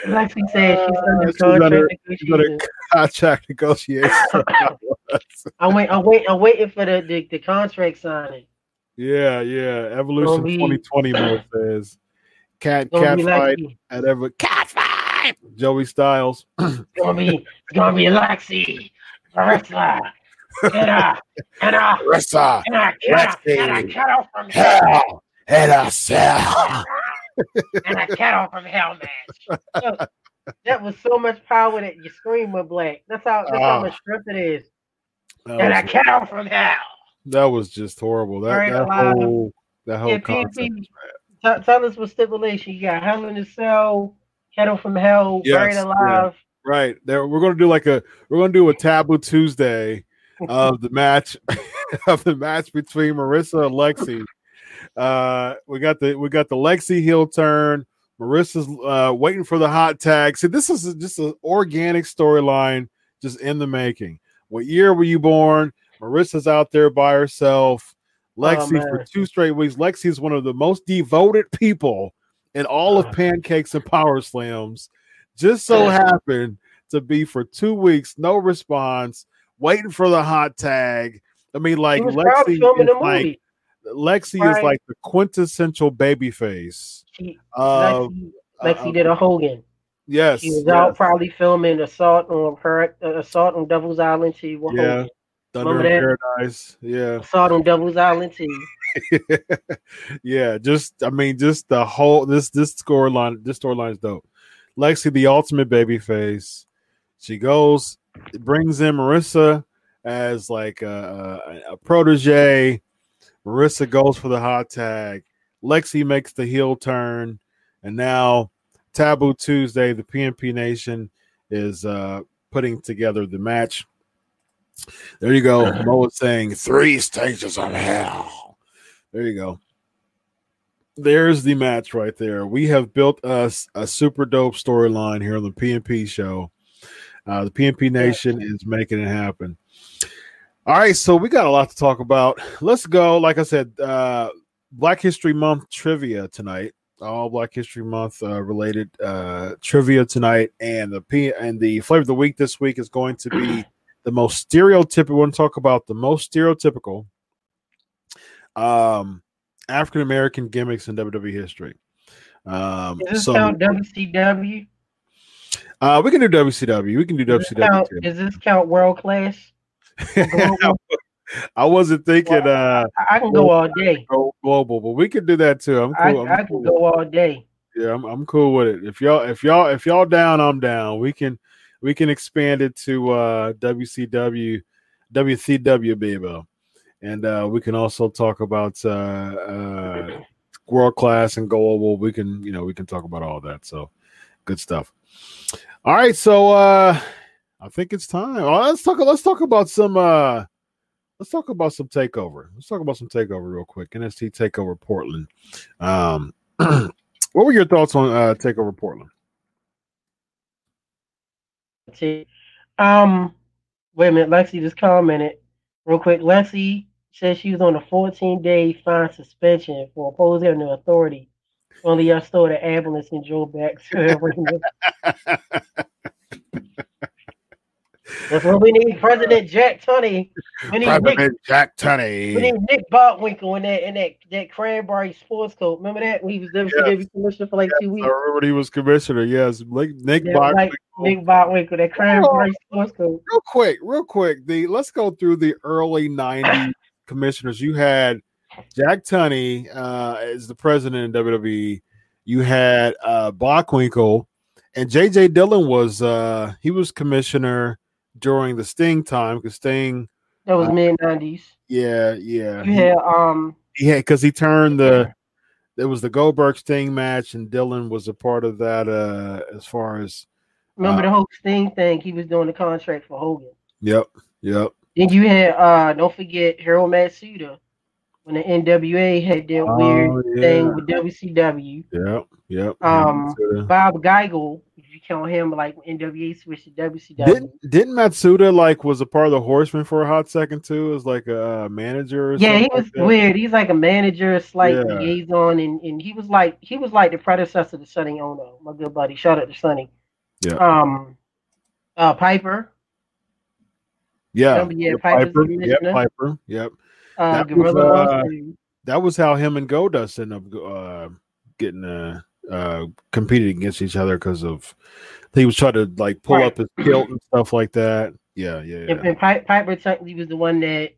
Lexi <laughs> said she's under Uh, she's under- contract she's under negotiations. contract <laughs> negotiation <laughs> I'm wait, I'm wait, I'm waiting for the, the, the contract signing. yeah yeah evolution Gonna be- 2020 <coughs> mode says cat cat fight Lexi. at ever cat fight joey styles It's gonna be, it's gonna be Lexi, Marissa, uh, uh, Marissa, and uh, kettle, <laughs> and a kettle from hell, and a cell. and a kettle from hell match. Look, that was so much power that your screen went black. That's how that's how Ah. much strength it is. And a kettle from hell. that was just horrible. That, that whole that whole Yeah, concept. PNP. Tell, tell us what stipulation you got. Hell in the cell, kettle from hell, Yes, buried yeah. alive. Right there, we're gonna do like a we're gonna do a taboo Tuesday of the match <laughs> of the match between Marissa and Lexi. Uh, we got the we got the Lexi heel turn. Marissa's uh, waiting for the hot tag. See, this is just an organic storyline, just in the making. What year were you born? Marissa's out there by herself. Lexi for two straight weeks. Lexi is one of the most devoted people in all of Oh. pancakes and power slams. Just so happened to be for two weeks, no response, waiting for the hot tag. I mean, like Lexi is like. Lexi is like the quintessential baby face. She, Of Lexi, Lexi uh, did a Hogan. yes, She was yes, out probably filming assault on her uh, assault on Devil's Island too. with yeah, Hogan. Thunder Remember Paradise. Yeah, Assault on Devil's Island too. <laughs> yeah, just I mean, just the whole this this storyline, this storyline is dope. Lexi, the ultimate baby face. She goes, brings in Marissa as like a, a, a protege. Marissa goes for the hot tag. Lexi makes the heel turn, and now Taboo Tuesday, the PNP Nation is uh putting together the match. There you go. <laughs> Mo was saying three stages of hell. There you go. There's the match right there. We have built us a, super dope storyline here on the PNP show. Uh, the PNP Nation is making it happen. All right, so we got a lot to talk about. Let's go. Like I said, uh, Black History Month trivia tonight. All Black History Month uh, related uh, trivia tonight, and the P and the flavor of the week this week is going to be <clears throat> the most stereotypical. We want to talk about the most stereotypical um, African American gimmicks in WWE history. Um, Does this so count WCW? Uh, we can do WCW. We can do Does WCW count, too. does this count world class? <laughs> I wasn't thinking uh I, I can go all day. go global, but we can do that too. I'm cool. I'm I cool. can go all day. Yeah, I'm, I'm cool with it. If y'all if y'all if y'all down, I'm down. We can we can expand it to uh WCW WCW baby. And uh we can also talk about uh uh world class and global. We can, you know, we can talk about all that. So good stuff. All right, so uh I think it's time. Oh, let's talk let's talk about some uh let's talk about some takeover. Let's talk about some takeover real quick. NXT takeover Portland. Um <clears throat> what were your thoughts on uh takeover Portland? Um, wait a minute. Lexi just commented real quick. Lexi said she was on a 14 day fine suspension for opposing the authority. Only y'all stole the ambulance and drove back to. <laughs> That's what we need. President Jack Tunney. We need Nick, President Jack we Tunney. need Nick Bockwinkel in that in that that cranberry sports coat. Remember that when he was WCW commissioner for like two weeks. I remember when he was commissioner. Yes, Nick, Nick Yeah, Bach- like Nick Bockwinkel, that cranberry sports coat. real quick, real quick. The let's go through the early '90s commissioners. You had Jack Tunney uh, as the president in WWE. You had uh, Bockwinkel, and JJ Dillon was uh, he was commissioner during the Sting time because Sting, That was Uh, mid nineties. yeah, yeah, You had um had because he turned the there was the Goldberg Sting match, and Dillon was a part of that uh, as far as remember Uh, the whole Sting thing. He was doing the contract for Hogan. yep, yep. Then you had uh don't forget Harold Matsuda when the NWA had that Oh, weird yeah. thing with WCW. Yep, yep. Um, Matsuda. Bob Geigel, if you count him like NWA switched to WCW. didn't didn't Matsuda like was a part of the Horsemen for a hot second too? As like a uh, manager. Or something. yeah, he was like weird. He's like a manager, slight Yeah. liaison, and, and he was like he was like the predecessor to Sonny Onoo, my good buddy. Shout out to Sonny. Yeah. Um, uh, Piper, Yeah, yeah, Piper. Yep. Piper. Yep. Uh, That was, uh, That was how him and Goldust ended up uh, getting uh, uh, competing against each other because of he was trying to like pull Right. up his kilt and stuff like that. Yeah, yeah, And, yeah. and Pi- Piper technically was the one that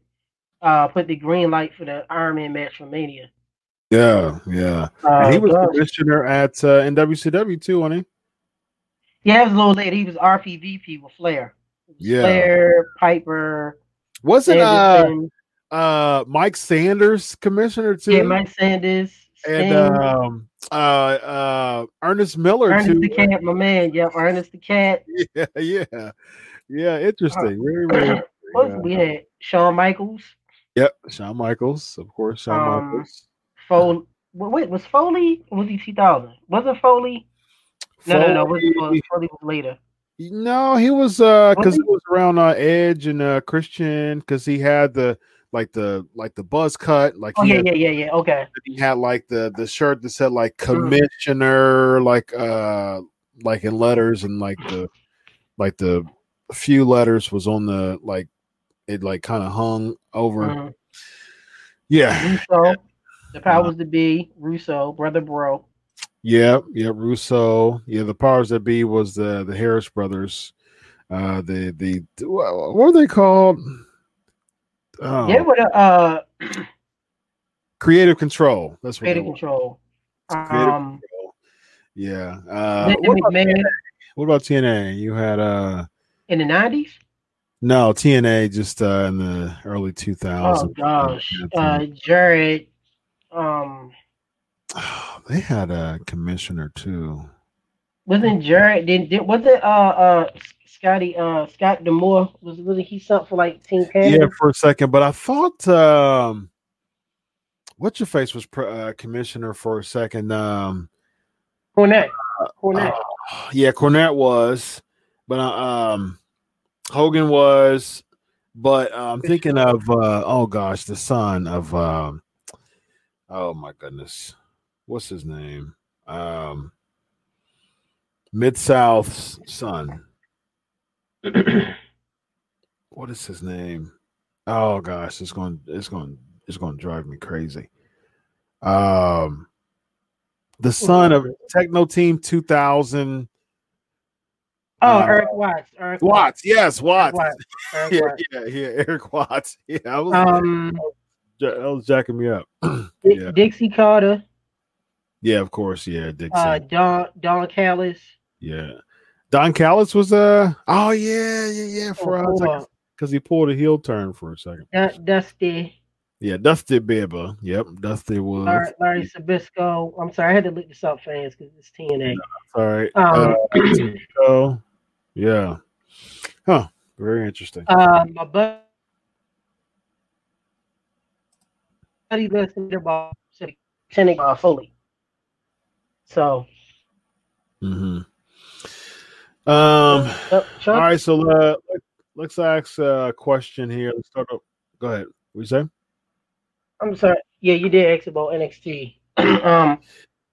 uh, put the green light for the Iron Man match for Mania. Yeah, yeah. Uh, And he was commissioner at uh, in WCW too, wasn't yeah, it was a little later. He was RPVP with Flair. Yeah. Flair, Piper. Wasn't uh, Anderson, uh Mike Sanders commissioner too? yeah, Mike Sanders, and um uh uh Ernest Miller Ernest too. the Cat, my man. Yep, Ernest the Cat. <laughs> Yeah, yeah. Yeah, interesting. Very, <clears throat> very we had? Shawn Michaels, Yep, Shawn Michaels, of course, Shawn Um, Michaels. Foley. Wait, was Foley? Or was he 2000? Was it Foley? No, no, no. Was, was, Foley- Foley was later. No, he was uh because it was around uh, Edge and uh Christian because he had the like the like the buzz cut like Oh yeah, had, yeah, yeah, yeah. Okay. he had like the the shirt that said like Mm. commissioner like uh like in letters and like the like the few letters was on the like it like kind of hung over Mhm. yeah Russo, the powers to be, Russo, brother bro. yeah yeah Russo yeah the powers that be was the the Harris brothers uh the the what were they called oh, They were uh <clears throat> creative control that's what creative control. Creative Um Control. yeah uh what about, McMahon what about TNA you had uh in the nineties. No, TNA just uh, in the early 2000s. Oh gosh. Uh Jared um <sighs> they had a commissioner too. Wasn't Jared did, did was it uh uh Scotty uh Scott D'Amore was really he something for like Team Canada? Yeah, for a second, but I thought um, what's your face was pr- uh, commissioner for a second. Um, Cornette. Cornette. uh, <sighs> yeah, Cornette was, but uh, um, Hogan was, but uh, I'm thinking of uh, oh gosh, the son of um, oh my goodness, what's his name? Um, Mid South's son. <clears throat> what is his name? Oh gosh, it's going it's going it's going to drive me crazy. Um the son of Techno Team 2000 oh, uh, Eric Watts. Eric Watts. Yes, Watts. Watts. Eric <laughs> Yeah, Watts. yeah, yeah, Eric Watts. <laughs> Yeah, I was, Um that was jacking me up. <clears throat> Yeah. Dixie Carter, Yeah, of course. Yeah, Dixie. uh Don Don Callis. Yeah. Don Callis was uh oh yeah, yeah, yeah. For Oh, because he pulled a heel turn for a second. Du- Dusty, Yeah, Dusty Bieber. Yep, Dusty was. Larry, Larry Zbyszko. I'm sorry, I had to look this up, fans, because it's TNA. All right. Um, Uh, <clears throat> yeah. Huh. Very interesting. uh, my buddy listened uh, Foley. So, hmm Um. uh, All right. So uh, let- let's ask a question here. Let's start up. Go ahead. What you say? I'm sorry. Yeah, you did ask about NXT. <clears throat> um,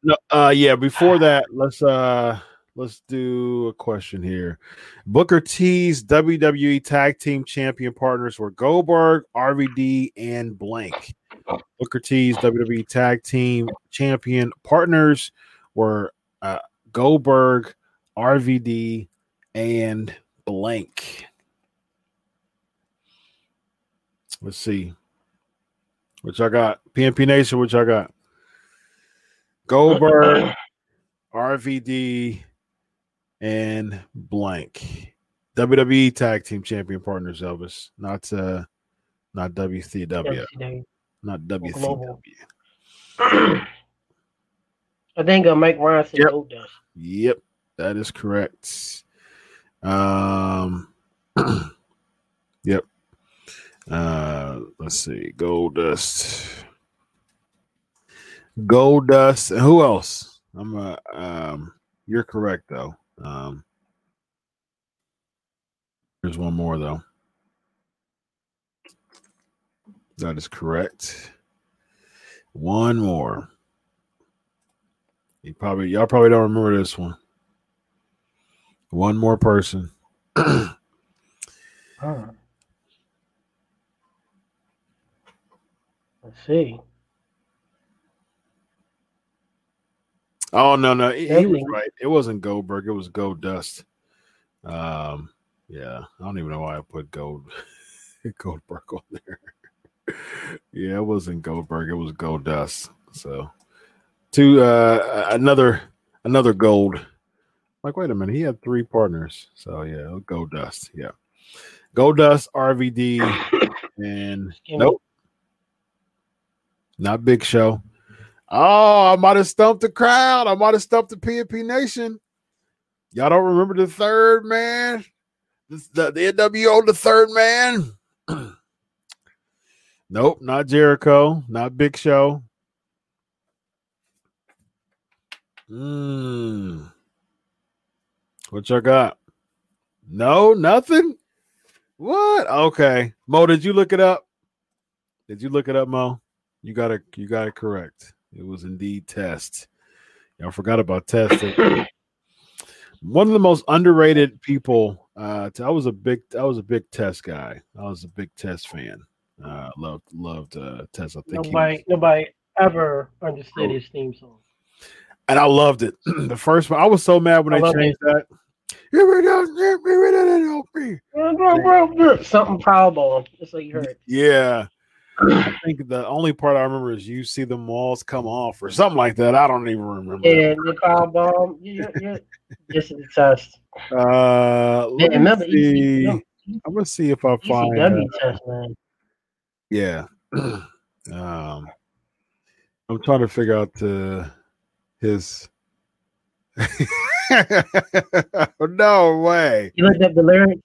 No. Uh. Yeah. Before that, let's uh. Let's do a question here. Booker T's WWE Tag Team Champion partners were Goldberg, RVD, and Blank. Booker T's WWE Tag Team Champion partners were uh, Goldberg, RVD, and Blank. Let's see. What y'all got? PNP Nation, what y'all got? Goldberg, <clears throat> RVD, and Blank. WWE Tag Team Champion Partners, Elvis. Not uh not WCW. WCW. Not Global. WCW. I think uh, Mike Ryan said Yep. Goldust. Yep, that is correct. Um, <clears throat> yep. Uh, let's see, Goldust, Gold Dust, and who else? I'm uh, um, you're correct though. Um, there's one more though. That is correct. One more. You probably y'all probably don't remember this one. One more person. <clears throat> Let's see. Oh no, no, he, he was right. It wasn't Goldberg. It was Goldust. Um, yeah, I don't even know why I put Gold <laughs> Goldberg on there. <laughs> yeah, it wasn't Goldberg. It was Goldust. So, to uh, another another gold. Like, wait a minute, he had three partners. So yeah, Goldust. Yeah, Goldust, RVD, <coughs> and nope, not Big Show. Oh, I might have stumped the crowd. I might have stumped the PNP Nation. Y'all don't remember the third man? The, the, the NWO, the third man? <clears throat> nope, not Jericho, not Big Show. Hmm. What y'all got? No, nothing. What? Okay, Mo, did you look it up? Did you look it up, Mo? You got it. You got it correct. It was indeed test. Y'all forgot about test. <coughs> One of the most underrated people. Uh, I was a big. I was a big test guy. I was a big test fan. Uh, loved loved uh, test. I think nobody was, nobody ever understood his theme song. And I loved it. <clears throat> the first one, I was so mad when I they changed it. that. Something Powerball. That's what you heard. Yeah. I think the only part I remember is you see the walls come off or something like that. I don't even remember. Yeah, the Powerball. Yeah, yeah. Just a test. Uh, let me remember, see. EC, I'm gonna see if I find. ECW uh, test, man. Yeah. <clears throat> um, I'm trying to figure out the his. <laughs> no way. You looked up the lyrics.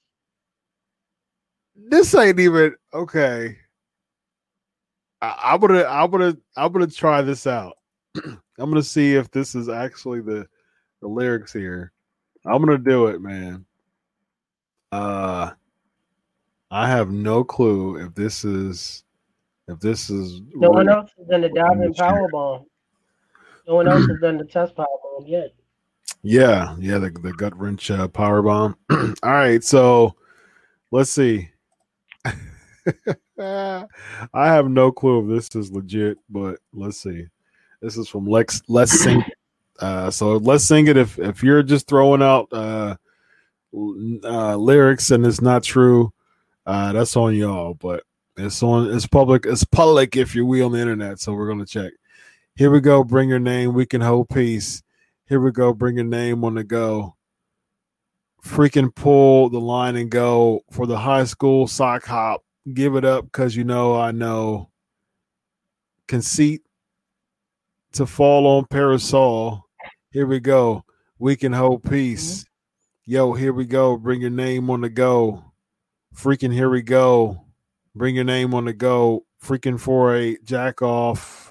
This ain't even okay. I, am gonna, I'm gonna, I'm gonna try this out. <clears throat> I'm gonna see if this is actually the the lyrics here. I'm gonna do it, man. Uh, I have no clue if this is if this is no one else has done the diving powerbomb. No one else has <clears throat> done the test power bomb yet. Yeah, yeah, the, the gut wrench uh, power bomb. <clears throat> All right, so let's see. <laughs> I have no clue if this is legit, but let's see. This is from Lex. Let's sing. Uh, so let's sing it. If if you're just throwing out uh, uh, lyrics and it's not true, uh, that's on y'all. But it's on. It's public. It's public if you will on the internet. So we're gonna check. Here we go. Bring your name. We can hold peace. Here we go. Bring your name on the go. Freaking pull the line and go for the high school sock hop. Give it up because you know I know. Conceit to fall on parasol. Here we go. We can hold peace. Mm-hmm. Yo, here we go. Bring your name on the go. Freaking here we go. Bring your name on the go. Freaking for a jack off.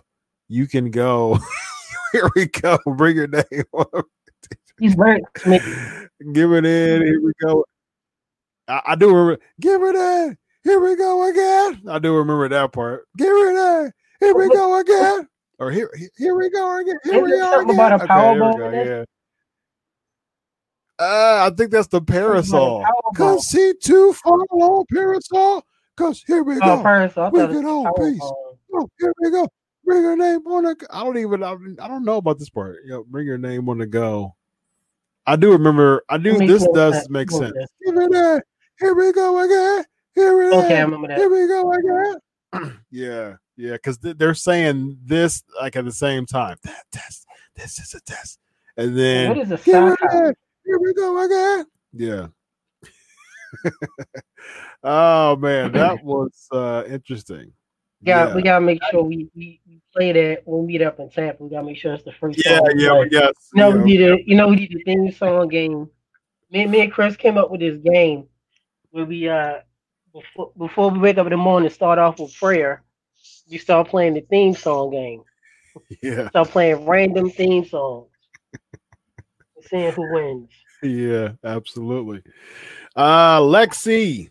You can go. <laughs> Here we go. Bring your name <laughs> up. He's right. Give it in. Here we go. I, I, do remember. Give it in. Here we go again. I do remember that part. Give it in. Here we go again. Or here, here we go again. Here we go again. About a Powerball. Okay, yeah. Uh, I think that's the parasol. Cause see too far along parasol. Cause here we oh, go. Parasol. We get on peace. Oh, here we go bring your name on the. I don't even. I, don't know about this part. You know, bring your name on the go. I do remember. I do. This does that. make sense. Here, here we go again. Here we okay, I remember that. Here we go again. <clears throat> yeah, yeah, because they're saying this like at the same time. That test. This is a test. And then what is a here, here we go again. Yeah. <laughs> oh man, that <clears throat> was uh interesting. Yeah, we gotta make sure we, we, we play that when we meet up in Tampa. We gotta make sure it's the first. Yeah, song yeah, yes. You know, yeah, we need a you know we need a theme song game. Me, me and Chris came up with this game where we uh before before we wake up in the morning, start off with prayer. We start playing the theme song game. <laughs> Yeah. Start playing random theme songs. seeing who wins. <laughs> Yeah, absolutely. Uh Lexi,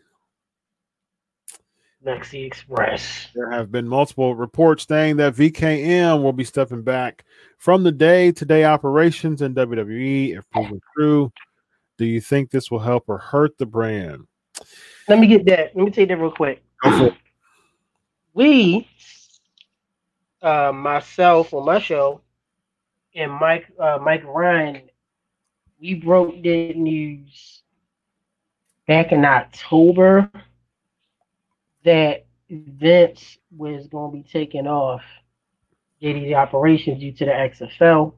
Express. There have been multiple reports saying that VKM will be stepping back from the day to day operations in WWE if proven true. Do you think this will help or hurt the brand? Let me get that. Let me take that real quick. We, uh, myself on my show, and Mike, uh, Mike Ryan, we broke the news back in October that Vince was going to be taking off JD's operations due to the XFL,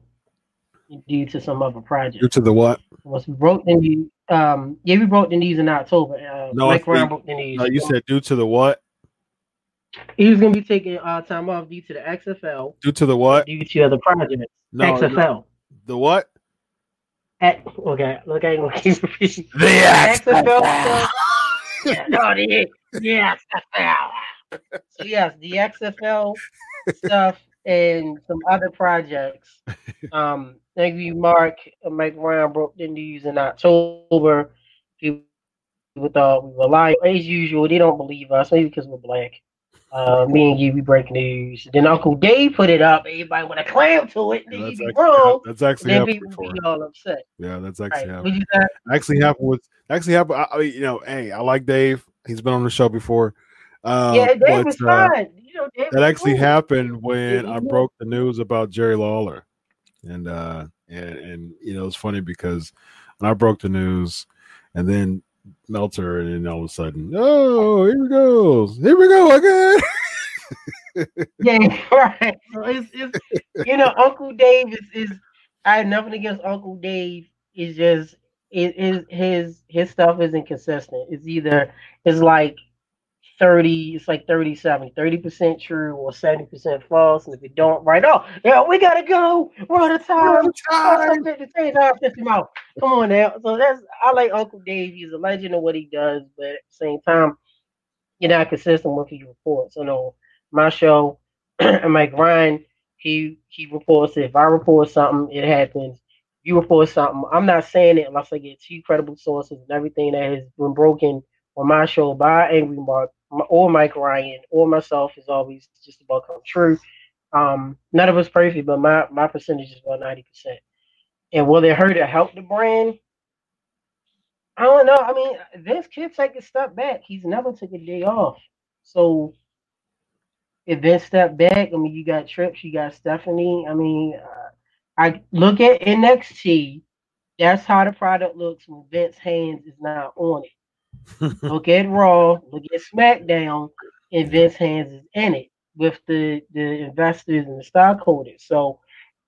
due to some other project. Due to the what? Was broke the news. Um, yeah, we broke the news in October. Uh, no, Mike Brown broke the news. No, you said due to the what? He was going to be taking uh, time off due to the XFL. Due to the what? Due to other projects. No, XFL. No. The what? At, okay, look, I ain't gonna <laughs> keep repeating. The XFL. XFL no, the, the XFL. So yes, the XFL stuff and some other projects. Um, thank you, Mark. Mike Ryan broke the news in October. We thought we were lying. As usual, they don't believe us, maybe because we're black. Uh, me and you, we break news. Then Uncle Dave put it up. Everybody want to clam to it. Then that's, actually, wrong. that's actually Then happened people before. be all upset. Yeah, that's actually Right. happened. What you said? Actually happened with actually happened. I, I mean, you know, hey, I like Dave. He's been on the show before. Um, yeah, Dave was uh, fine. You know, Dave that actually cool. happened when I broke the news about Jerry Lawler, and uh, and and you know it's funny because when I broke the news, and then Meltzer, and then all of a sudden, oh, here we go, here we go again. <laughs> Yeah, <laughs> right. So it's, it's you know, Uncle Dave is, is I have nothing against Uncle Dave. It's just it is his his stuff isn't consistent. It's either it's like 30, it's like 30 70, 30% true or 70% false. And if you don't write off, yeah, we gotta go. We're out of time. time. Come on now. So that's I like Uncle Dave. He's a legend of what he does, but at the same time, you're not consistent with his reports. You know, my show, <clears throat> and Mike Ryan, he he reports it. If I report something, it happens. You report something. I'm not saying it unless I get two credible sources and everything that has been broken on my show by Angry Mark or Mike Ryan or myself is always just about come true. Um, none of us perfect, but my my percentage is about ninety percent. And will it hurt or help the brand? I don't know. I mean, Vince could take a step back. He's never took a day off. So if Vince stepped back, I mean, you got Trips, you got Stephanie. I mean, I look at NXT. That's how the product looks when Vince's hands is not on it. <laughs> look at Raw, look at SmackDown, and Vince's hands is in it with the the investors and the stockholders. So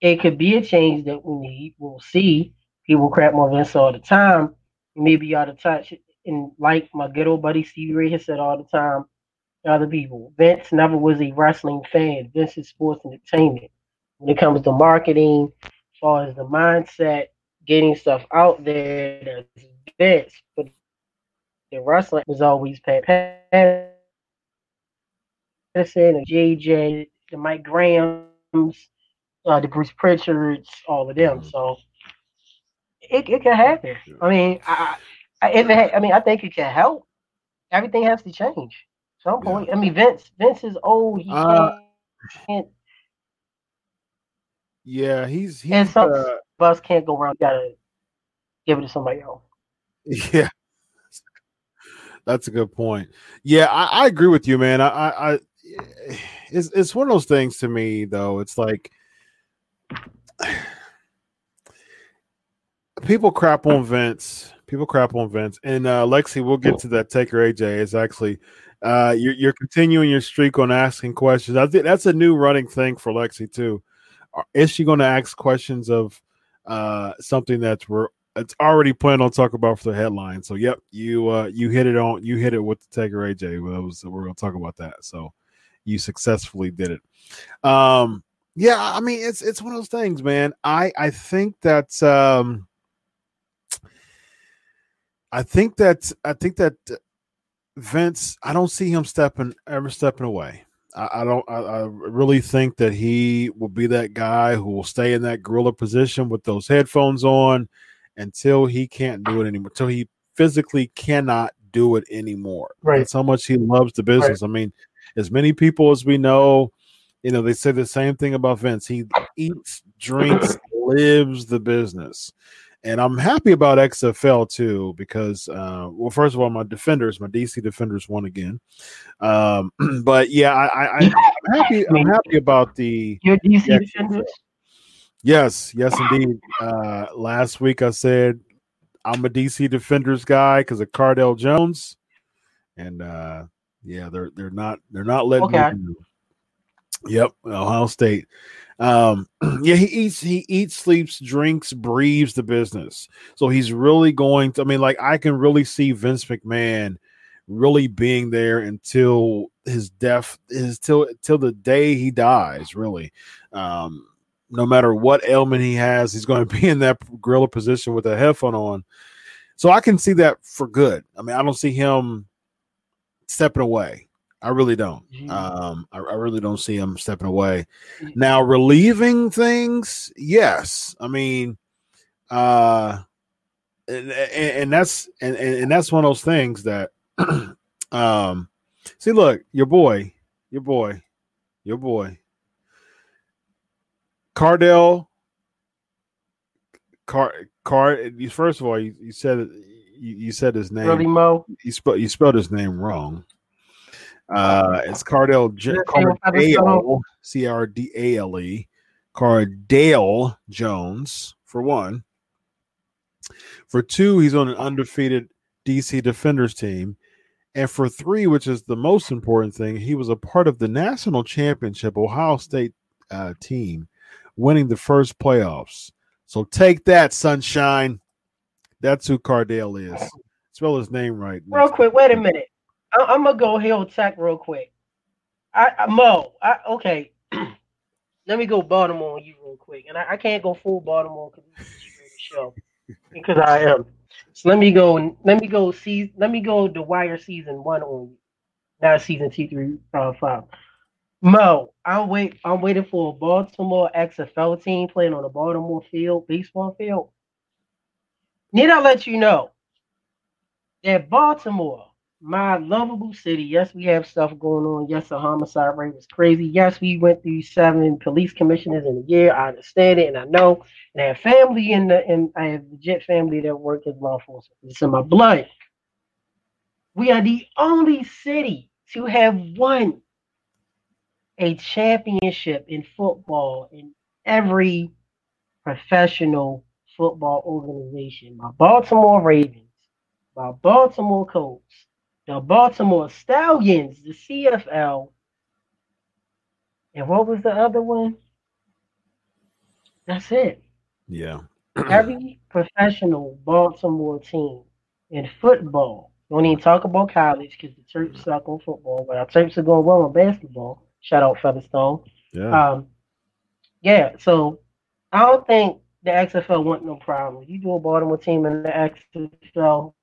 it could be a change that we need. We'll see. People crap more Vince all the time. Maybe out of touch. And like my good old buddy Stevie Ray has said all the time, other people, Vince never was a wrestling fan. Vince is sports entertainment. When it comes to marketing, as far as the mindset, getting stuff out there, that's Vince. But the wrestling was always Pat Patterson, and JJ, the Mike Grahams, uh, the Bruce Pritchards, all of them. So it, it can happen. I mean, I, I, if it, I mean, I think it can help. Everything has to change. Some Yeah. point. I mean, Vince, Vince is old. He Uh, can't. Yeah, he's he's And some uh, bus can't go around. Gotta give it to somebody else. <laughs> Yeah, that's a good point. Yeah, I, I agree with you, man. I, I, I, it's it's one of those things to me, though. It's like <sighs> people crap on Vince. People crap on Vince, and uh, Lexi, we'll get to that. Taker AJ is actually. Uh, you're, you're continuing your streak on asking questions. I think that's a new running thing for Lexi too. Is she going to ask questions of uh, something that's we're it's already planned on talk about for the headline. So yep, you uh you hit it on you hit it with the Taker AJ. Was we're gonna talk about that. So you successfully did it. Um yeah, I mean it's it's one of those things, man. I I think that um I think that I think that Vince, I don't see him stepping ever stepping away. I, I don't. I, I really think that he will be that guy who will stay in that gorilla position with those headphones on until he can't do it anymore. Until he physically cannot do it anymore. Right. That's how much he loves the business. I mean, as many people as we know, you know, they say the same thing about Vince. He eats, drinks, lives the business. And I'm happy about XFL too because, uh, well, first of all, my defenders, my DC defenders, won again. Um, <clears throat> but yeah, I, I'm happy. I'm happy about the Your DC defenders. Yes, yes, indeed. Uh, last week I said I'm a DC Defenders guy because of Cardale Jones, and uh, yeah, they're they're not they're not letting. me do. Yep, Ohio State. Um, <clears throat> yeah, he eats, he eats, sleeps, drinks, breathes the business. So he's really going to. I mean, like I can really see Vince McMahon really being there until his death is till till the day he dies. Really, um, no matter what ailment he has, he's going <laughs> to be in that gorilla position with a headphone on. So I can see that for good. I mean, I don't see him stepping away. I really don't. Mhm. Um, I, I really don't see him stepping away. Now, relieving things, yes. I mean, uh, and, and that's and, and that's one of those things that <clears throat> um see look your boy your boy your boy cardell car car first of all you, you said you, you said his name Really, Mo? you you spelled his name wrong uh it's cardell J- Is it cardale c-r-d-a-l-e cardale jones for one for two, he's on an undefeated DC Defenders team. And for three, which is the most important thing, he was a part of the national championship Ohio State uh, team, winning the first playoffs. So take that, sunshine. That's who Cardale is. Spell his name right. Real quick, wait a minute. I, I'm gonna go Hill Tech real quick. I, I Mo, I, okay. <clears throat> Let me go Baltimore on you real quick, and I, I can't go full Baltimore because this is the show <laughs> because I am. So let me go. Let me go. See. Let me go. The Wire season one on you, not season two, three, uh, five. Mo, I'm wait. I'm waiting for a Baltimore XFL team playing on a Baltimore field, baseball field. Need I let you know that Baltimore, my lovable city, yes, we have stuff going on. Yes, the homicide rate was crazy. Yes, we went through seven police commissioners in a year. I understand it and I know. And I have family in the and I have legit family that work as law enforcement. It's in my blood. We are the only city to have won a championship in football in every professional football organization. My Baltimore Ravens, my Baltimore Colts, the Baltimore Stallions, the CFL, and what was the other one? That's it. Yeah. Every <clears throat> professional Baltimore team in football. Don't even talk about college because the Terps suck on football, but our Terps are going well on basketball. Shout out Featherstone. Yeah. Um, yeah, so I don't think the XFL want no problem. You do a Baltimore team in the XFL,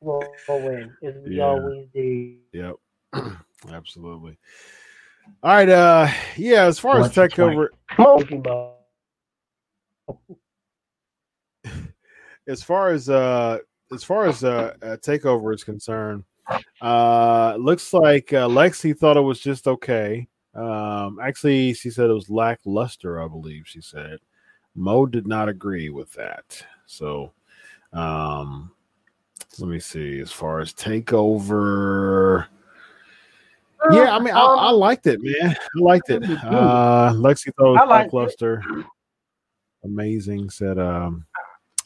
we'll, we'll win, as we Yeah. always do. Yep. <clears throat> Absolutely. All right. Uh yeah, as far as Once or takeover Come on, Ricky Ball. <laughs> as far as uh as far as uh, uh takeover is concerned uh looks like uh, lexi thought it was just okay um actually she said it was lackluster i believe she said mo did not agree with that so um let me see as far as takeover yeah i mean i, I liked it man <laughs> i liked it uh lexi thought it was I liked lackluster amazing said um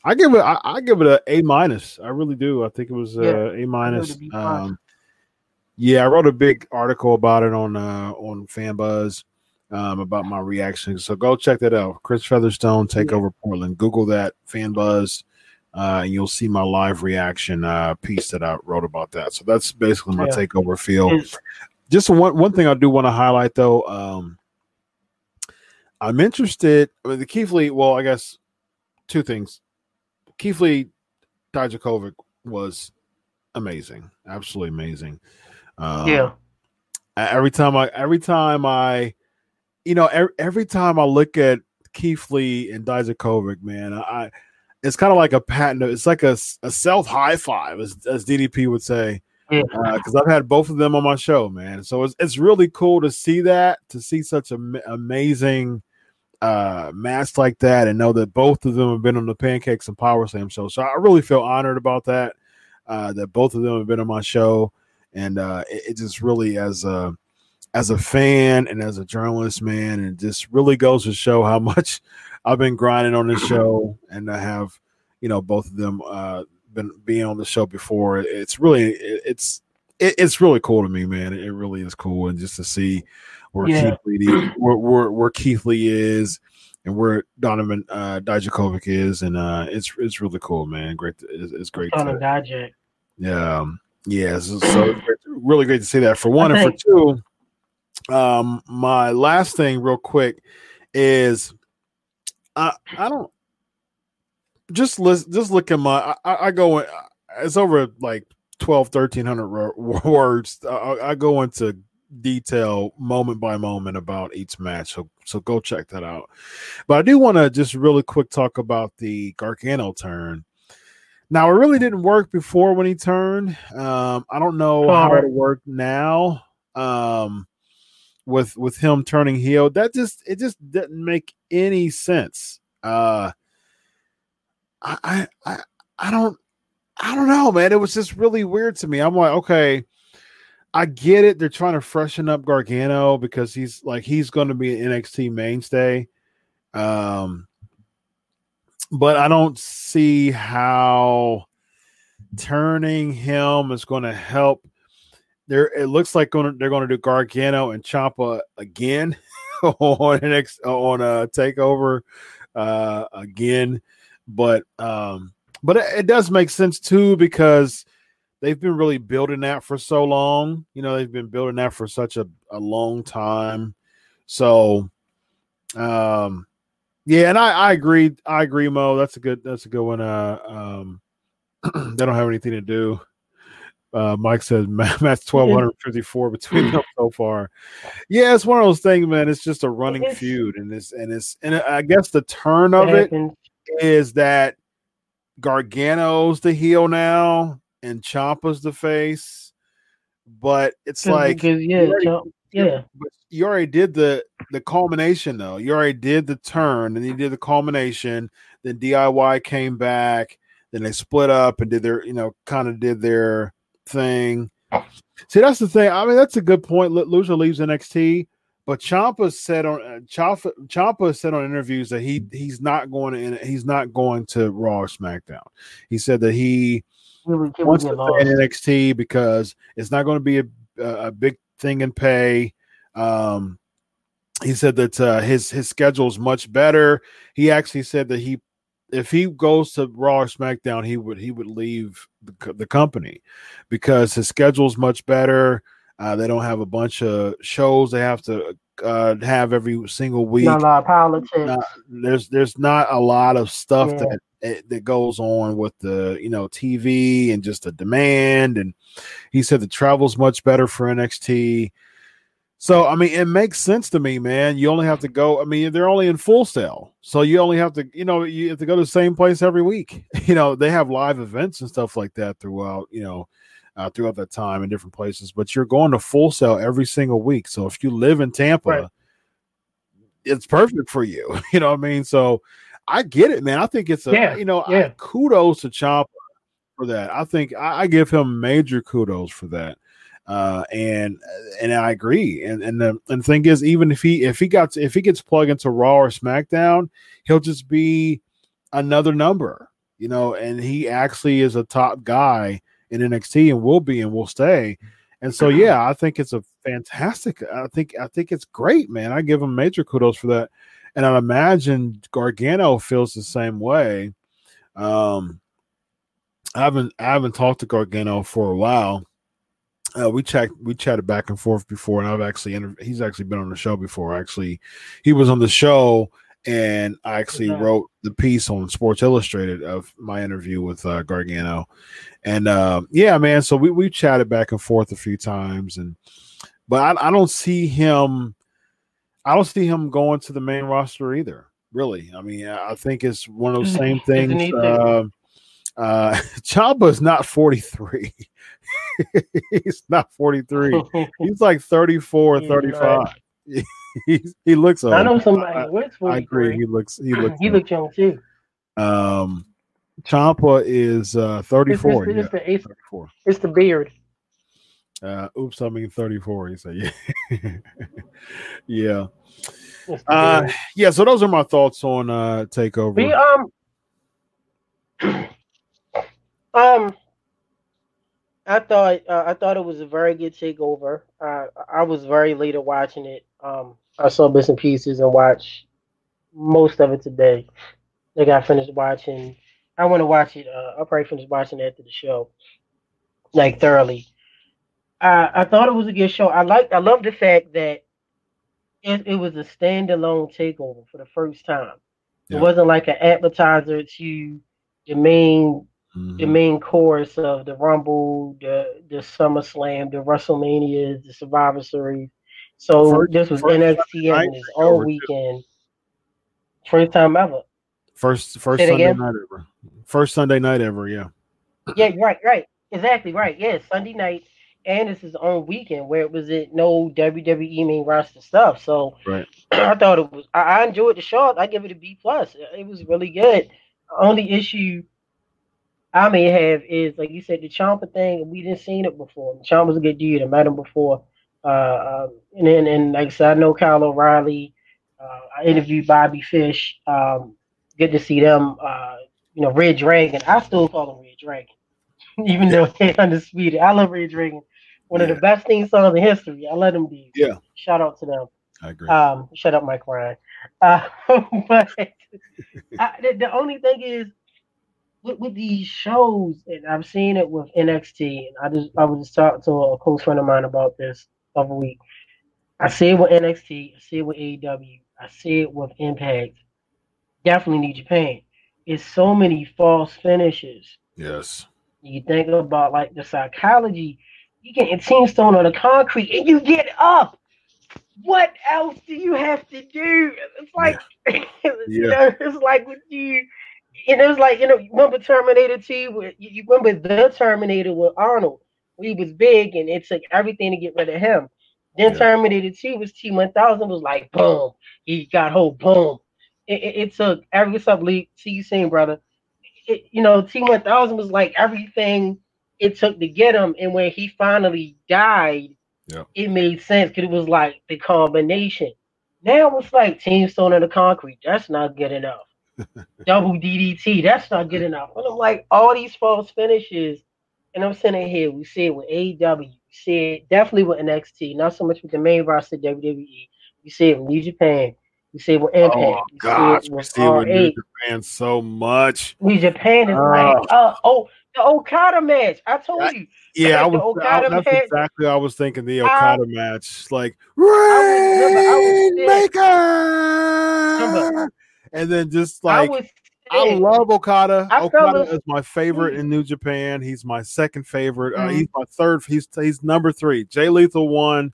I give it. I, I give it a A minus. I really do. I think it was uh, A minus. it a B plus. Um, yeah, I wrote a big article about it on uh, on FanBuzz um, about my reaction. So go check that out. Chris Featherstone, take Yeah. over Portland. Google that FanBuzz, uh, and you'll see my live reaction uh, piece that I wrote about that. So that's basically my Yeah. takeover feel. Just one one thing I do want to highlight though. Um, I'm interested. I mean, the Keith Lee. Well, I guess two things. Keith Lee Dijakovic was amazing, absolutely amazing. Um, yeah. every time I, every time I, you know, every, every time I look at Keith Lee and Dijakovic, man, I, it's kind of like a patent. It's like a, a self high five, as, as DDP would say because I've had both of them on my show, man. So it's it's really cool to see that, to see such an amazing uh match like that, and know that both of them have been on the Pancakes and Power Slam show. So I really feel honored about that. Uh, that both of them have been on my show, and uh, it, it just really as a as a fan and as a journalist, man, it just really goes to show how <laughs> much I've been grinding on this show, and I have you know both of them uh been being on the show before. It's really it's it, it's really cool to me, man. It really is cool, and just to see where Yeah. Keith Lee where, where where Keith Lee is and where Donovan uh, Dijakovic is, and uh, it's it's really cool, man. Great, to, it's, it's great. A digest. yeah, yeah. So, so really great to see that for one, and for two. Um, my last thing, real quick, is I I don't just list just look at my I, I go in it's over like 12 1300 ro- <laughs> words I, I go into detail moment by moment about each match. So so go check that out. But I do want to just really quick talk about the Gargano turn. Now it really didn't work before when he turned. Um, I don't know how it worked now. Um, with with him turning heel, that just it just didn't make any sense. Uh, I I I don't I don't know, man. It was just really weird to me. I'm like, okay, I get it. They're trying to freshen up Gargano because he's like he's going to be an NXT mainstay. Um, but I don't see how turning him is going to help. There, it looks like going they're going to do Gargano and Ciampa again <laughs> on next on a takeover uh, again, but um, but it, it does make sense too because they've been really building that for so long. You know, they've been building that for such a, a long time. So, um, yeah, and I, I agree. I agree, Mo. That's a good. That's a good one. Uh, um, <clears throat> they don't have anything to do. Uh, Mike says <laughs> Matt's <laughs> twelve hundred fifty four between them <laughs> so far. Yeah, it's one of those things, man. It's just a running feud, and it's and it's and I guess the turn of it is that Gargano's the heel now, and Ciampa's the face. But it's like because, yeah, you already, yeah. You already did the the culmination though. You already did the turn, and you did the culmination. Then DIY came back. Then they split up and did their, you know, kind of did their thing. See, that's the thing. I mean, that's a good point. Lucha leaves NXT, but Ciampa said on uh, Champa, Ciampa said on interviews that he he's not going to he's not going to Raw or SmackDown. He said that he wants to stay in NXT because it's not going to be a, a big thing in pay. Um, he said that uh, his his schedule is much better. He actually said that he if he goes to Raw or SmackDown, he would he would leave the, the company because his schedule is much better. Uh, they don't have a bunch of shows they have to uh, have every single week. Not a lot of politics. Not, there's there's not a lot of stuff yeah. that eh, that goes on with the you know TV and just the demand. And he said the travel's much better for NXT. So I mean, it makes sense to me, man. You only have to go. I mean, they're only in Full Sail, so you only have to, you know, you have to go to the same place every week. <laughs> You know, they have live events and stuff like that throughout, you know, uh, throughout that time in different places. But you're going to Full Sail every single week. So if you live in Tampa, right. it's perfect for you. <laughs> You know what I mean? So I get it, man. I think it's a, yeah. you know, yeah. I, kudos to Ciampa for that. I think I, I give him major kudos for that. Uh, and and I agree. And and the and the thing is, even if he if he got if he gets plugged into Raw or SmackDown, he'll just be another number, you know. And he actually is a top guy in NXT and will be and will stay. And so, yeah, I think it's a fantastic. I think I think it's great, man. I give him major kudos for that. And I imagine Gargano feels the same way. Um, I haven't I haven't talked to Gargano for a while uh, we chat we chatted back and forth before, and I've actually inter- he's actually been on the show before. Actually, he was on the show, and I actually yeah. wrote the piece on Sports Illustrated of my interview with uh, Gargano, and uh, yeah, man. So we we chatted back and forth a few times, and but I, I don't see him. I don't see him going to the main roster either. Really, I mean, I think it's one of those <laughs> same things. Uh, <laughs> Ciampa is not forty three. <laughs> he's not 43. <laughs> He's like 34 or 35. he, he looks old. I know somebody I, looks I agree. He looks he <clears throat> looks he looks young too. Um Ciampa is uh 34. It's, it's, yeah, it's, 34. it's the beard. Uh oops, I mean 34. He said, yeah. yeah. Uh yeah, so those are my thoughts on uh takeover. We, um <clears throat> um I thought uh, I thought it was a very good takeover. Uh, I was very late at watching it. Um, I saw bits and pieces and watched most of it today. Like I got finished watching. I want to watch it. Uh, I'll probably finish watching it after the show, like thoroughly. I I thought it was a good show. I like. I love the fact that it, it was a standalone takeover for the first time. Yeah. It wasn't like an appetizer to the main mm-hmm. the main course of the Rumble, the the SummerSlam, the WrestleMania, the Survivor Series. So first, this was NXT and his own weekend. First time ever. First first Say Sunday night ever. First Sunday night ever, yeah. Yeah, right, right. Exactly right. Yeah, Sunday night and it's his own weekend where it was it no WWE main roster stuff. So right. <clears throat> I thought it was. I, I, enjoyed the show. I give it a B plus. It was really good. Only issue I may have is like you said the Ciampa thing. We didn't seen it before. Ciampa's a good dude. I met him before. Uh, um, and then and like I said, I know Kyle O'Reilly. Uh, I interviewed Bobby Fish. Um, good to see them. Uh, you know, Red Dragon. I still call him Red Dragon, <laughs> even though they're undisputed. I love Red Dragon one yeah. of the best theme songs in history. I let them be. Yeah. Shout out to them. I agree. Um, shut up, Mike Ryan. Uh, <laughs> but <laughs> I, the, the, only thing is with, with, these shows, and I've seen it with NXT, and I just I was just talking to a close friend of mine about this other week. I see it with NXT, I see it with AEW, I see it with Impact. Definitely New Japan. It's so many false finishes. Yes. You think about like the psychology you get your tombstone on the concrete and you get up. What else do you have to do? It's like <laughs> yeah. you know, it's like with you it was like, you know, you remember Terminator 2? You remember the Terminator with Arnold. He was big and it took everything to get rid of him. Then yeah. Terminator 2 was T1000 was like, boom, he got whole boom. It, it, it took every sub league. See you soon, brother. It, you know, T1000 was like everything it took to get him. And when he finally died, yeah. it made sense because it was like the combination. Now it's like Tombstone in the concrete. That's not good enough. Double DDT. That's not good enough. And I'm like, all these false finishes. And I'm sitting here. We see it with AEW. We see it definitely with NXT. Not so much with the main roster WWE. We see it with New Japan. We see it with Impact. Oh we gosh, see it with, we see it with New Japan so much. New Japan is like, uh, oh, the Okada match. I told you. Yeah, I was. I, that's match, exactly. I was thinking the Okada I, match, like Rainmaker, and then just like I, I love Okada. Okada is my favorite in New Japan. He's my second favorite. Mm-hmm. Uh, he's my third. He's he's number three. Jay Lethal one,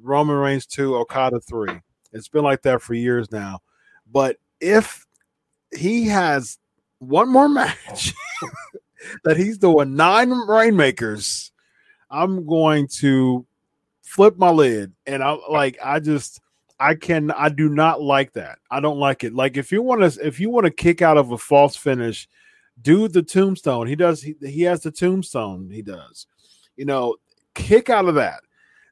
Roman Reigns two, Okada three. It's been like that for years now. But if he has one more <laughs> match that he's doing nine rainmakers, I'm going to flip my lid. And I'm like I just I can I do not like that. I don't like it. Like if you want to if you want to kick out of a false finish, do the tombstone. He does he, he has the tombstone, he does. You know, kick out of that.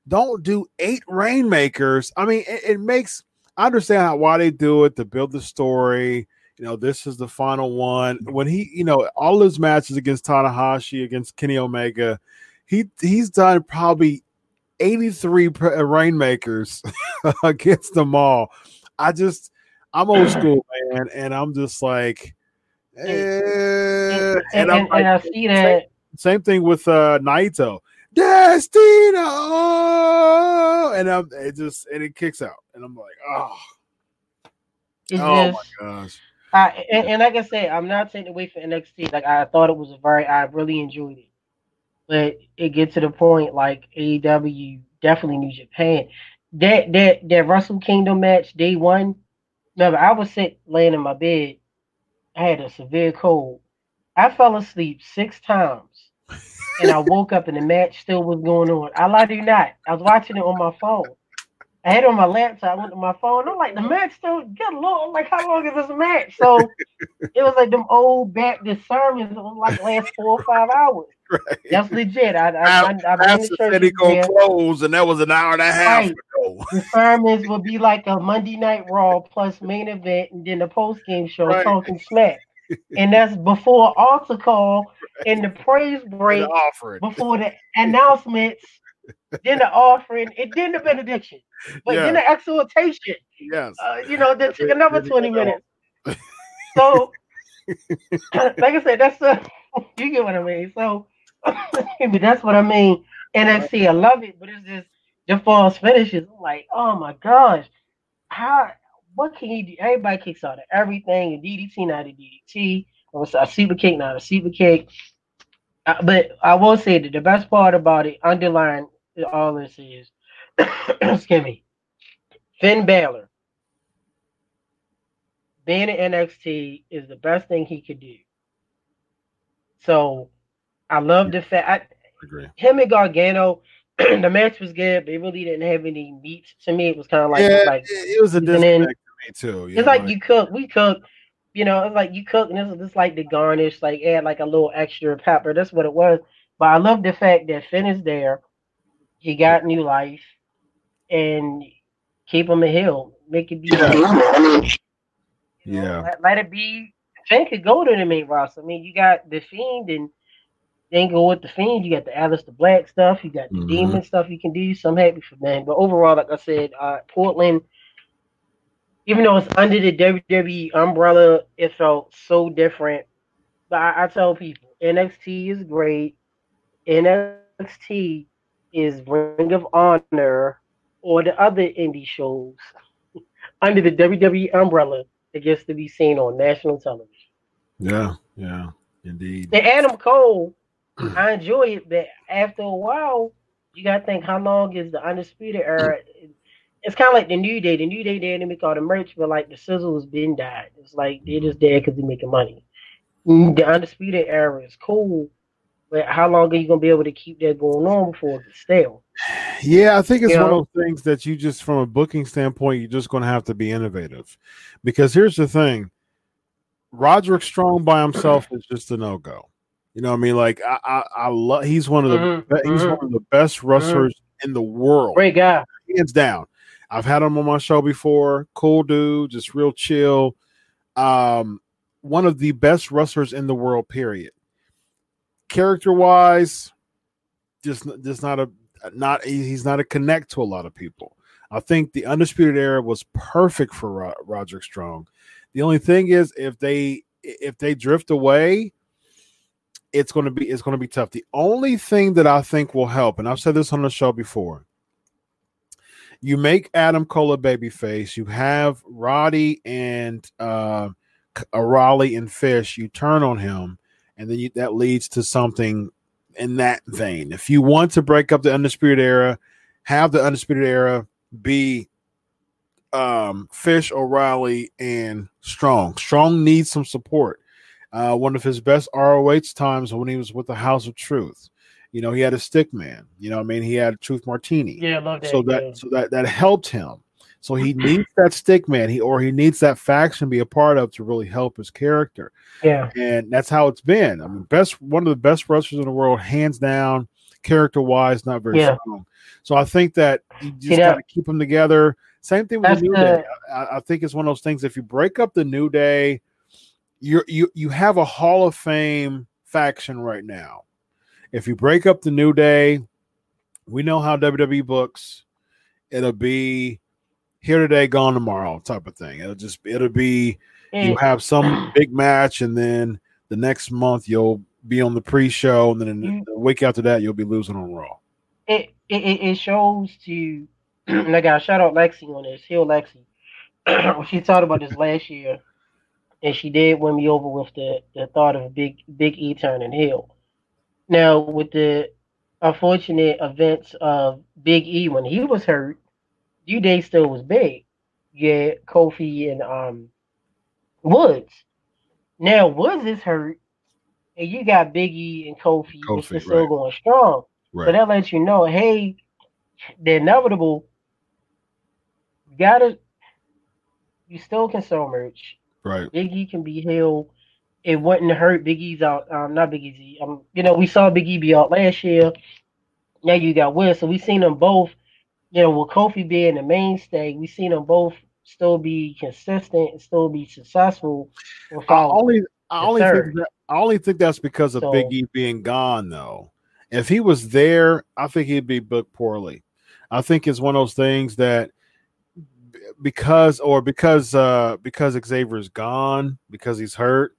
Don't do eight rainmakers. I mean, it, it makes I understand how, why they do it to build the story you know, this is the final one. When he, you know, all his matches against Tanahashi, against Kenny Omega, he he's done probably 83 uh, rainmakers <laughs> against them all. I just, I'm old <clears throat> school, man, and I'm just like, eh. and, and, and, like, and I see that. Same, same thing with uh Naito. Destino, and I'm it just and it kicks out, and I'm like, oh, it's oh just, my gosh. Uh, and, and, like I said, I'm not taking away from NXT. Like I thought it was a very, I really enjoyed it, but it gets to the point like AEW definitely New Japan. That that that Wrestle Kingdom match day one. Remember, I was sitting laying in my bed. I had a severe cold. I fell asleep six times, and I woke up and the match still was going on. I lied to you not. I was watching it on my phone. I had on my laptop, I went to my phone. I'm like, the match still good long. I'm like, how long is this match? So it was like them old Baptist sermons. It was like last four or five hours. <laughs> Right. That's legit. I, I, I, I church. Said he gonna close, and that was an hour and a half right. ago. <laughs> The sermons will be like a Monday Night Raw plus main event, and then the post game show right. talking smack. and that's before altar call <laughs> and the praise break, the before the announcements then the offering, and then the benediction, but yeah. then the exhortation. Yes. Uh, you know, that took another 20 minutes. So, <clears throat> like I said, that's a, you get what I mean. So, <laughs> that's what I mean. NXT, I love it, but it's just the false finishes. I'm like, oh my gosh, how, what can you do? Everybody kicks out of everything, and DDT, not a DDT. a super kick, not a super kick. Uh, but I will say that the best part about it, underlying all this is, <coughs> excuse me, Finn Balor being in NXT is the best thing he could do. So I love the fact I, agree. him and Gargano, <clears throat> the match was good. They really didn't have any meat. To me, it was kind of like yeah, like it was a and disconnect to me too. it's know, like you cook, we cook. You know, it's like you cook, and it's just like the garnish, like add like a little extra pepper. That's what it was. But I love the fact that Finn is there. He got new life, and keep him a hill. Make it be. Yeah. I mean, <laughs> you know, Yeah. let, let it be. Finn could go to the main roster. I mean, you got the Fiend, and then go with the Fiend. You got the Alice the Black stuff. You got the Mhm. Demon stuff you can do. So I'm happy for them. But overall, like I said, uh, Portland, even though it's under the WWE umbrella, it felt so different. But I, I tell people, NXT is great. NXT is Ring of Honor or the other indie shows <laughs> under the WWE umbrella that gets to be seen on national television. Yeah, yeah, indeed. The Adam Cole, <clears throat> I enjoy it, but after a while, you gotta think how long is the undisputed era? It's kind of like the New Day. The New Day they didn't make all the merch, but like the Sizzles been died. It's like they're just there because they're making money. Mm, The undisputed era is cool, but how long are you gonna be able to keep that going on before it gets stale? Yeah, I think it's You one know? of those things that you just, from a booking standpoint, you're just going to have to be innovative. Because here's the thing Roderick Strong by himself is just a no go. You know what I mean? Like, I, I, I love, he's one of the, Mhm, be- he's mhm. one of the best wrestlers in the world, Great guy. hands down. I've had him on my show before. Cool dude, just real chill. Um, one of the best wrestlers in the world, period. Character wise, just just not a not he's not a connect to a lot of people. I think the undisputed era was perfect for Ro- Roderick Strong. The only thing is if they if they drift away, it's going to be it's going to be tough. The only thing that I think will help, and I've said this on the show before, you make Adam Cole a babyface. You have Roddy and uh, uh, Raleigh and Fish. You turn on him, and then you, that leads to something in that vein. If you want to break up the undisputed era, have the undisputed era be um, Fish, O'Reilly, and Strong. Strong needs some support. Uh, one of his best ROH times when he was with the House of Truth. You know, he had a stick man. You know, what I mean, he had Truth Martini Yeah, I love that. so that yeah. so that that helped him. So he needs that stick man, he or he needs that faction to be a part of to really help his character, yeah. and that's how it's been. I mean, best one of the best wrestlers in the world, hands down, character wise, not very Yeah. strong. So I think that you just See, that- got to keep them together. Same thing with That's the New the- Day. I, I think it's one of those things. If you break up the New Day, you're you you have a Hall of Fame faction right now. If you break up the New Day, we know how WWE books. It'll be here today, gone tomorrow, type of thing. It'll just it'll be you mm. have some big match, and then the next month you'll be on the pre-show, and then You- mm. the week after that you'll be losing on Raw. it, it it it shows to and <clears throat> I got shout out Lexi on this, Hill Lexi. <clears throat> she talked about this last year and she did win me over with the, the thought of big big E turning Hill. Now with the unfortunate events of Big E when he was hurt, New Day still was big. Yeah, Kofi and um Woods. Now Woods is hurt and you got Big E and Kofi, which Kofi, is still right. going strong. So that lets you know, hey, the inevitable. You gotta, you still can sell merch. Right. Big E can be healed. It wouldn't hurt Biggie's out. Um, not Big E's. Um, you know, we saw Big E be out last year. Now you got Will, so we seen them both. You know, with Kofi being the mainstay, we seen them both still be consistent and still be successful. I only I only think that, I only think that's because of So- Big E being gone though. If he was there, I think he'd be booked poorly. I think it's one of those things that b- because or because uh because Xavier's gone because he's hurt.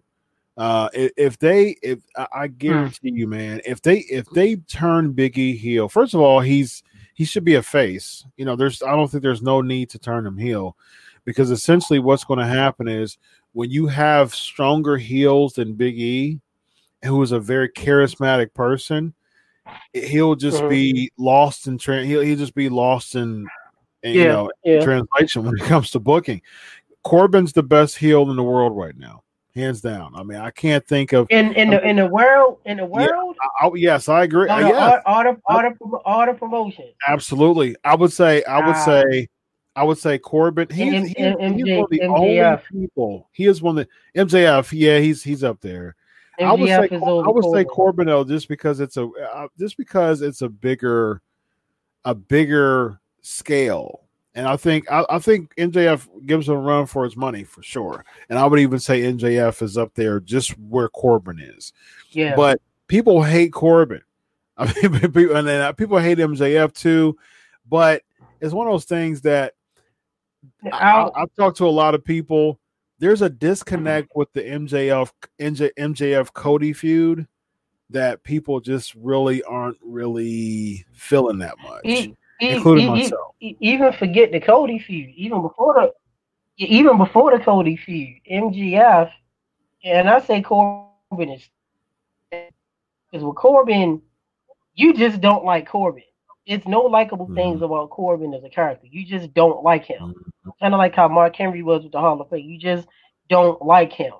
Uh, if they, if I- I guarantee you, man, if they if they turn Big E heel, first of all, he's he should be a face. You know, there's I don't think there's no need to turn him heel because essentially what's going to happen is when you have stronger heels than Big E, who is a very charismatic person, he'll just Mhm. be lost in tra- he'll, he'll just be lost in, in, you Yeah, know yeah. translation when it comes to booking. Corbin's the best heel in the world right now, hands down. I mean, I can't think of. In in the in the world in the world, I- yes, I agree. Uh, the, yes, all, all the all the all the promotion. absolutely. I would say. I would Ah. say. I would say Corbin. He's, M- he's, M- he's MJ one of the only people. He is one of the MJF. Yeah, he's he's up there. I would say MJF I would say Corbin. Corbin though, just because it's a uh, just because it's a bigger a bigger scale, and I think I, I think MJF gives him a run for his money for sure, and I would even say MJF is up there just where Corbin is. Yeah, But people hate Corbin. <laughs> I mean, people, and then uh, people hate MJF too, but it's one of those things that I, I've talked to a lot of people. There's a disconnect with the MJF MJ, MJF Cody feud that people just really aren't really feeling that much, e- including e- e- myself. even forget the Cody feud. Even before the even before the Cody feud, MGF, and I say Corbin is because with Corbin, you just don't like Corbin. It's no likable things about Corbin as a character. You just don't like him. Kind of like how Mark Henry was with the Hall of Fame. You just don't like him.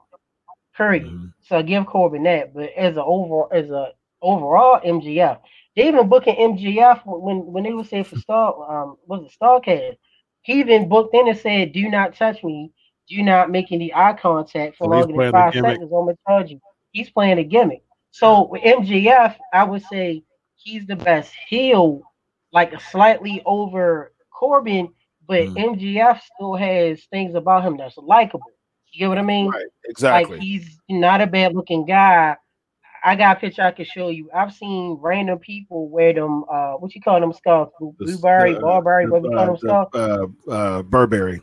Period. Mhm. So I give Corbin that. But as a overall as a overall MGF, they even booking MGF when when they were saying for Star um was it Starcast, he even booked in and said, Do not touch me, do not make any eye contact for So longer than five seconds. I'm gonna charge you. He's playing a gimmick. So with MGF, I would say he's the best heel, like slightly over Corbin, but Mm. MGF still has things about him that's likable. You get what I mean? Right, exactly. Like he's not a bad looking guy. I got a picture I can show you. I've seen random people wear them. Uh, what you call them scarves? The- Blueberry, the- barberry. What we call them uh, scarves? uh, uh, Burberry.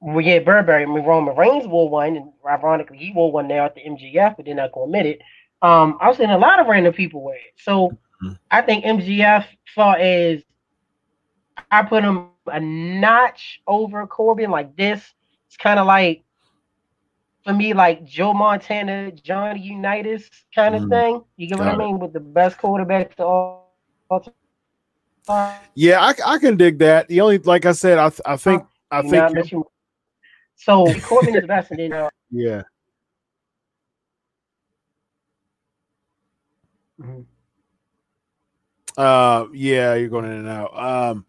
Well, yeah, Burberry. I mean, Roman Reigns wore one, and ironically, he wore one now at the MGF, but they're not going to admit it. Um, I've seen a lot of random people wear it. So Mhm. I think MGF, far as I put him a notch over Corbin, like this, it's kind of like for me, like Joe Montana, Johnny Unitas kind of Mhm. thing. You get what I it. mean? With the best quarterback to all, all time. Yeah, I, I can dig that. The only, like I said, I th- I think I not think you. So <laughs> Corbin is the best, and then uh, yeah. mhm. Uh, yeah, you're going in and out. Um,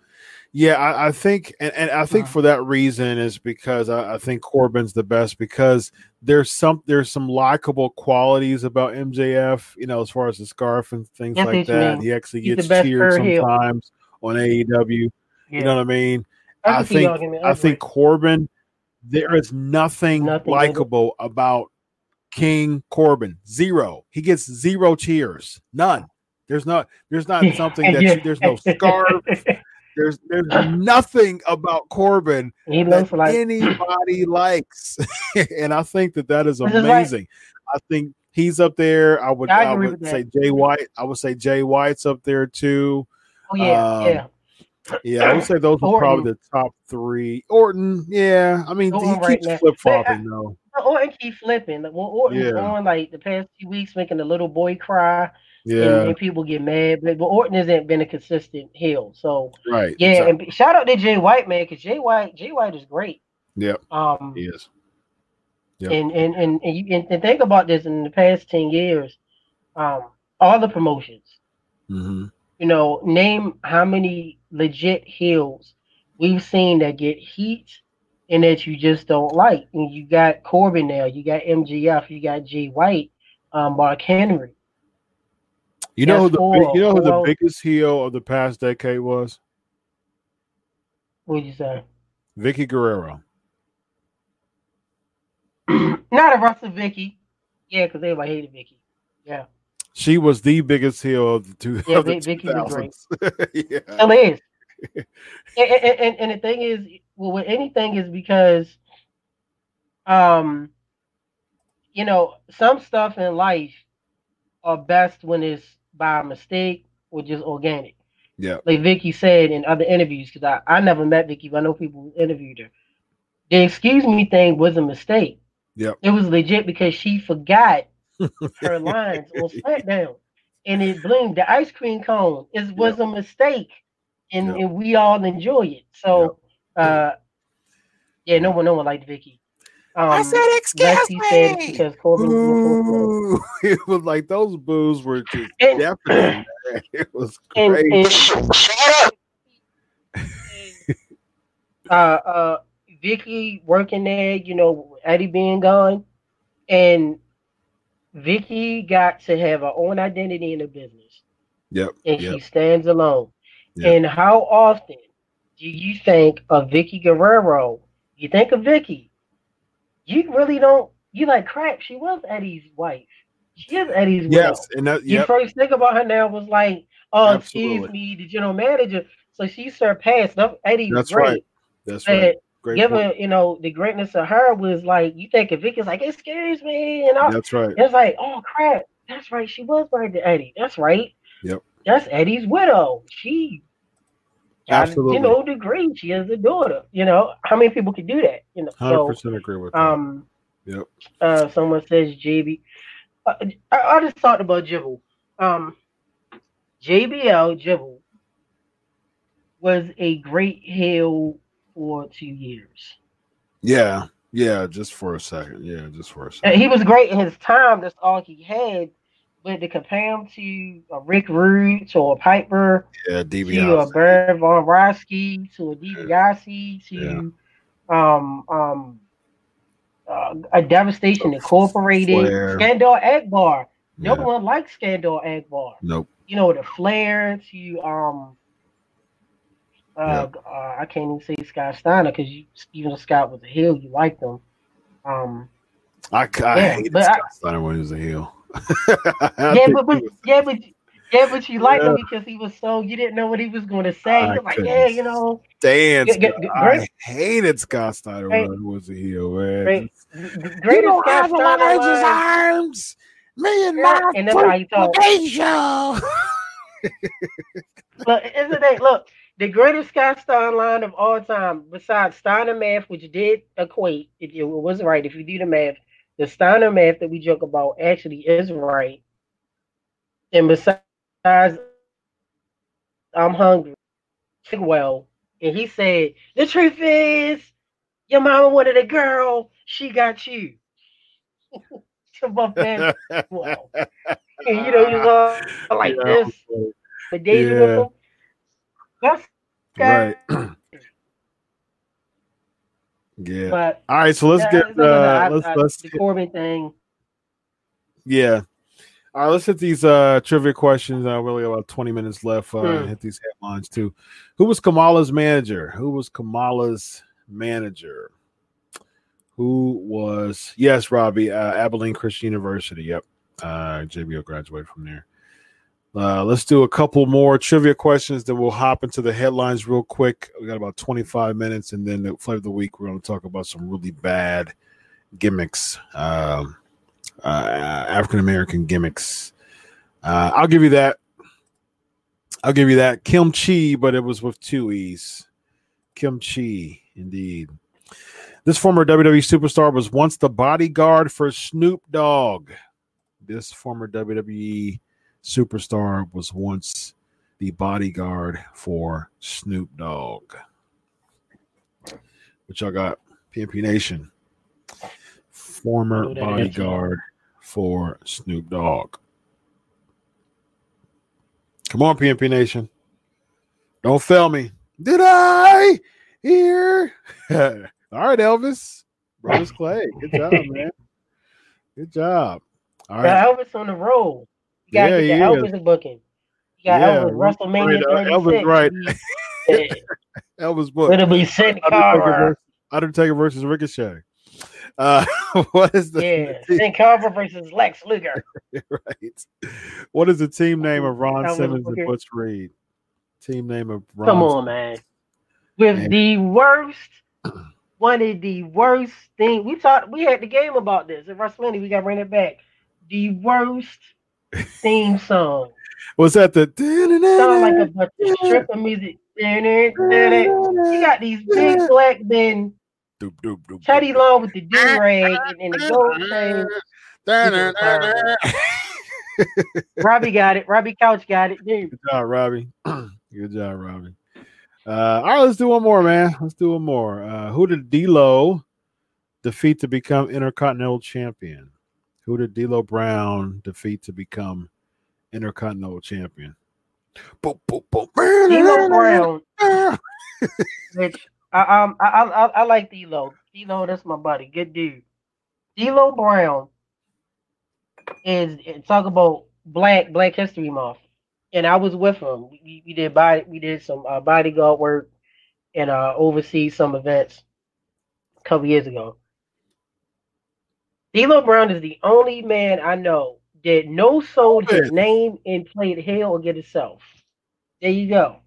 yeah, I, I think, and, and I think Uh-huh. for that reason is because I, I think Corbin's the best because there's some there's some likable qualities about MJF, you know, as far as the scarf and things like see what you that. He actually gets cheered per heel. sometimes on AEW. yeah. You know what I mean? I I think. I think. Corbin. There is nothing, Nothing likable about King Corbin. Zero. He gets zero cheers. None. There's not. There's not <laughs> something that you, there's no <laughs> scarf. There's there's nothing about Corbin that like anybody likes, <laughs> and I think that that is This is right. amazing. I think he's up there. I would I I, would say. Jay White. I would say Jay White's up there too. oh yeah, um, yeah. Yeah, I would say those are probably the top three. Orton, yeah. I mean, Orton he right keeps flip flopping though. Orton keep flipping. Like when Orton's Yeah. on like the past few weeks making the little boy cry Yeah, and people get mad. But, but Orton hasn't been a consistent heel. So right. yeah, exactly. and shout out to Jay White, man, because Jay White, Jay White is great. Yeah. Um he is. Yep. and, and, and, and you and, and think about this in the past ten years, um, all the promotions. hmm you know, name how many legit heels we've seen that get heat and that you just don't like. And you got Corbin now, you got MGF, you got G White, um, Mark Henry. You know who the you know who the four- biggest heel of the past decade was? What would you say? Vicky Guerrero. <clears throat> Not a Russell Vicky. Yeah, because everybody hated Vicky. Yeah. She was the biggest heel of the two Yeah, the Vic- Vicky was great. <laughs> yeah. Still is. <laughs> and, and, and, and the thing is, well, with anything is because, um, you know, some stuff in life are best when it's by mistake or just organic. Yeah. Like Vicky said in other interviews, because I, I never met Vicky, but I know people who interviewed her. The excuse me thing was a mistake. Yep. It was legit because she forgot <laughs> her lines on SmackDown, and it bloomed. The ice cream cone is was a mistake, and, Yep. and we all enjoy it. So, uh, yeah, no one, no one liked Vicky. Um, I said, "Excuse Lexi said me." because Corbin. Ooh, <laughs> it was like those boos were just And- definitely. <clears throat> <laughs> It was and, and Shut up. <laughs> uh, uh, Vicky working there, you know, Eddie being gone, and Vicky got to have her own identity in the business, yep. and Yep. she stands alone. Yep. And how often do you think of Vicky Guerrero? You think of Vicky, you really don't. You like crap. She was Eddie's wife. She is Eddie's widow. Yes, and that, You first think about her now was like, oh, Absolutely. excuse me, the general manager. So she surpassed no, Eddie. That's great. right. That's But right. Great given point. you know the greatness of her was like you think of Vicky's like excuse me and all, That's right. it's like oh crap that's right she was married to Eddie that's right Yep. that's Eddie's widow she Absolutely. you know degree she has a daughter you know how many people could do that you know Hundred so percent agree with that. um Yep. uh someone says JB uh, I, I just thought about Jibble um JBL Jibble was a great heel for two years. Yeah. Yeah. Just for a second. Yeah. Just for a And second. he was great in his time. That's all he had. But to compare him to a Rick Rude, to a Piper, Yeah. to a DiBiase. Baron Von Raschke, to a DiBiase, to um um uh, a Devastation Incorporated, Flair. Skandor Akbar. No Yeah. one likes Skandor Akbar. Nope. You know the Flair to um. Uh, uh, I can't even say Scott Steiner because you Steven Scott was a heel. You liked him. Um, I, I Yeah, hated Scott I- Steiner when he was a heel. Yeah, <laughs> but, but yeah, but yeah, but you liked him because he was so you didn't know what he was going to say. You're like, yeah, you know, Dan, G- g- Scott- g- I hated Scott Steiner Great- when he was a heel, man. great, g- greatest Scott Steiner line- arms. Me and Yeah, and that's how you talk. <laughs> Look, isn't that look the greatest Scott Steiner line of all time besides Steiner math, which did equate. It, it was right if you do the math. The Steiner math that we joke about actually is right. And besides, I'm hungry. Well, and he said the truth is, your mama wanted a girl. She got you. <laughs> About that, well, and, you know, you go <laughs> like Yeah, this. But dating Yeah. That's Right. <clears throat> yeah. But All right, so let's yeah, get no, no, no, uh I- let's I- let's the Corbin thing. yeah. All right, let's hit these uh trivia questions. Uh, we only got about 20 minutes left. Uh Hmm. hit these headlines too. Who was Kamala's manager? Who was Kamala's manager? Who was yes, Robbie, uh, Abilene Christian University. Yep. Uh JBO graduated from there. Uh, let's do a couple more trivia questions, then we'll hop into the headlines real quick. We got about 25 minutes, and then the flavor of the week, we're going to talk about some really bad gimmicks, um, uh, African American gimmicks. Uh, I'll give you that. I'll give you that. Kim Chee, but it was with two E's. Kim Chee, indeed. This former WWE superstar was once the bodyguard for Snoop Dogg. This former WWE superstar was once the bodyguard for Snoop Dogg. Which y'all got? PMP Nation. Former bodyguard for Snoop Dogg. Come on, PMP Nation. Don't fail me. Did I hear? <laughs> All right, Elvis. Brothers Clay. Good job, <laughs> man. Good job. All right. Elvis on the roll. You got Yeah, to he get the Elvis booking. You got Yeah, Elvis WrestleMania right, uh, 36. Elvis right. Yeah. Elvis book. It'll be Sin Cara. versus, Undertaker versus Ricochet. Uh, <laughs> what is the Yeah, <laughs> Sin Cara versus Lex Luger. <laughs> right? What is the team name of Ron Elvis Simmons and Butch Reed? Team name of Ron. Come on, man. With Man. the worst, <clears throat> one of the worst thing we talked. We had the game about this at WrestleMania. We got to bring it back. The worst theme song. Was that the? Sound like a bunch of stripper music. You got these big black men Teddy. Long with the do rag and, and the gold <laughs> chain. Robbie got it. Robbie Couch got it. Dude. Good job, Robbie. <clears throat> Good job, Robbie. Uh, all right, let's do one more, man. Let's do one more. Uh, who did D'Lo defeat to become Intercontinental Champion? Who did D'Lo Brown defeat to become Intercontinental Champion? Boop, boop, boop. D'Lo Brown, <laughs> which I um I I, I, I like D'Lo. D'Lo, that's my buddy. Good dude. D'Lo Brown is talk about Black Black History Month, and I was with him. We, we did body we did some uh, bodyguard work and uh oversee some events a couple years ago. D'Lo Brown is the only man I know that no sold his name and played hell or get himself. There you go.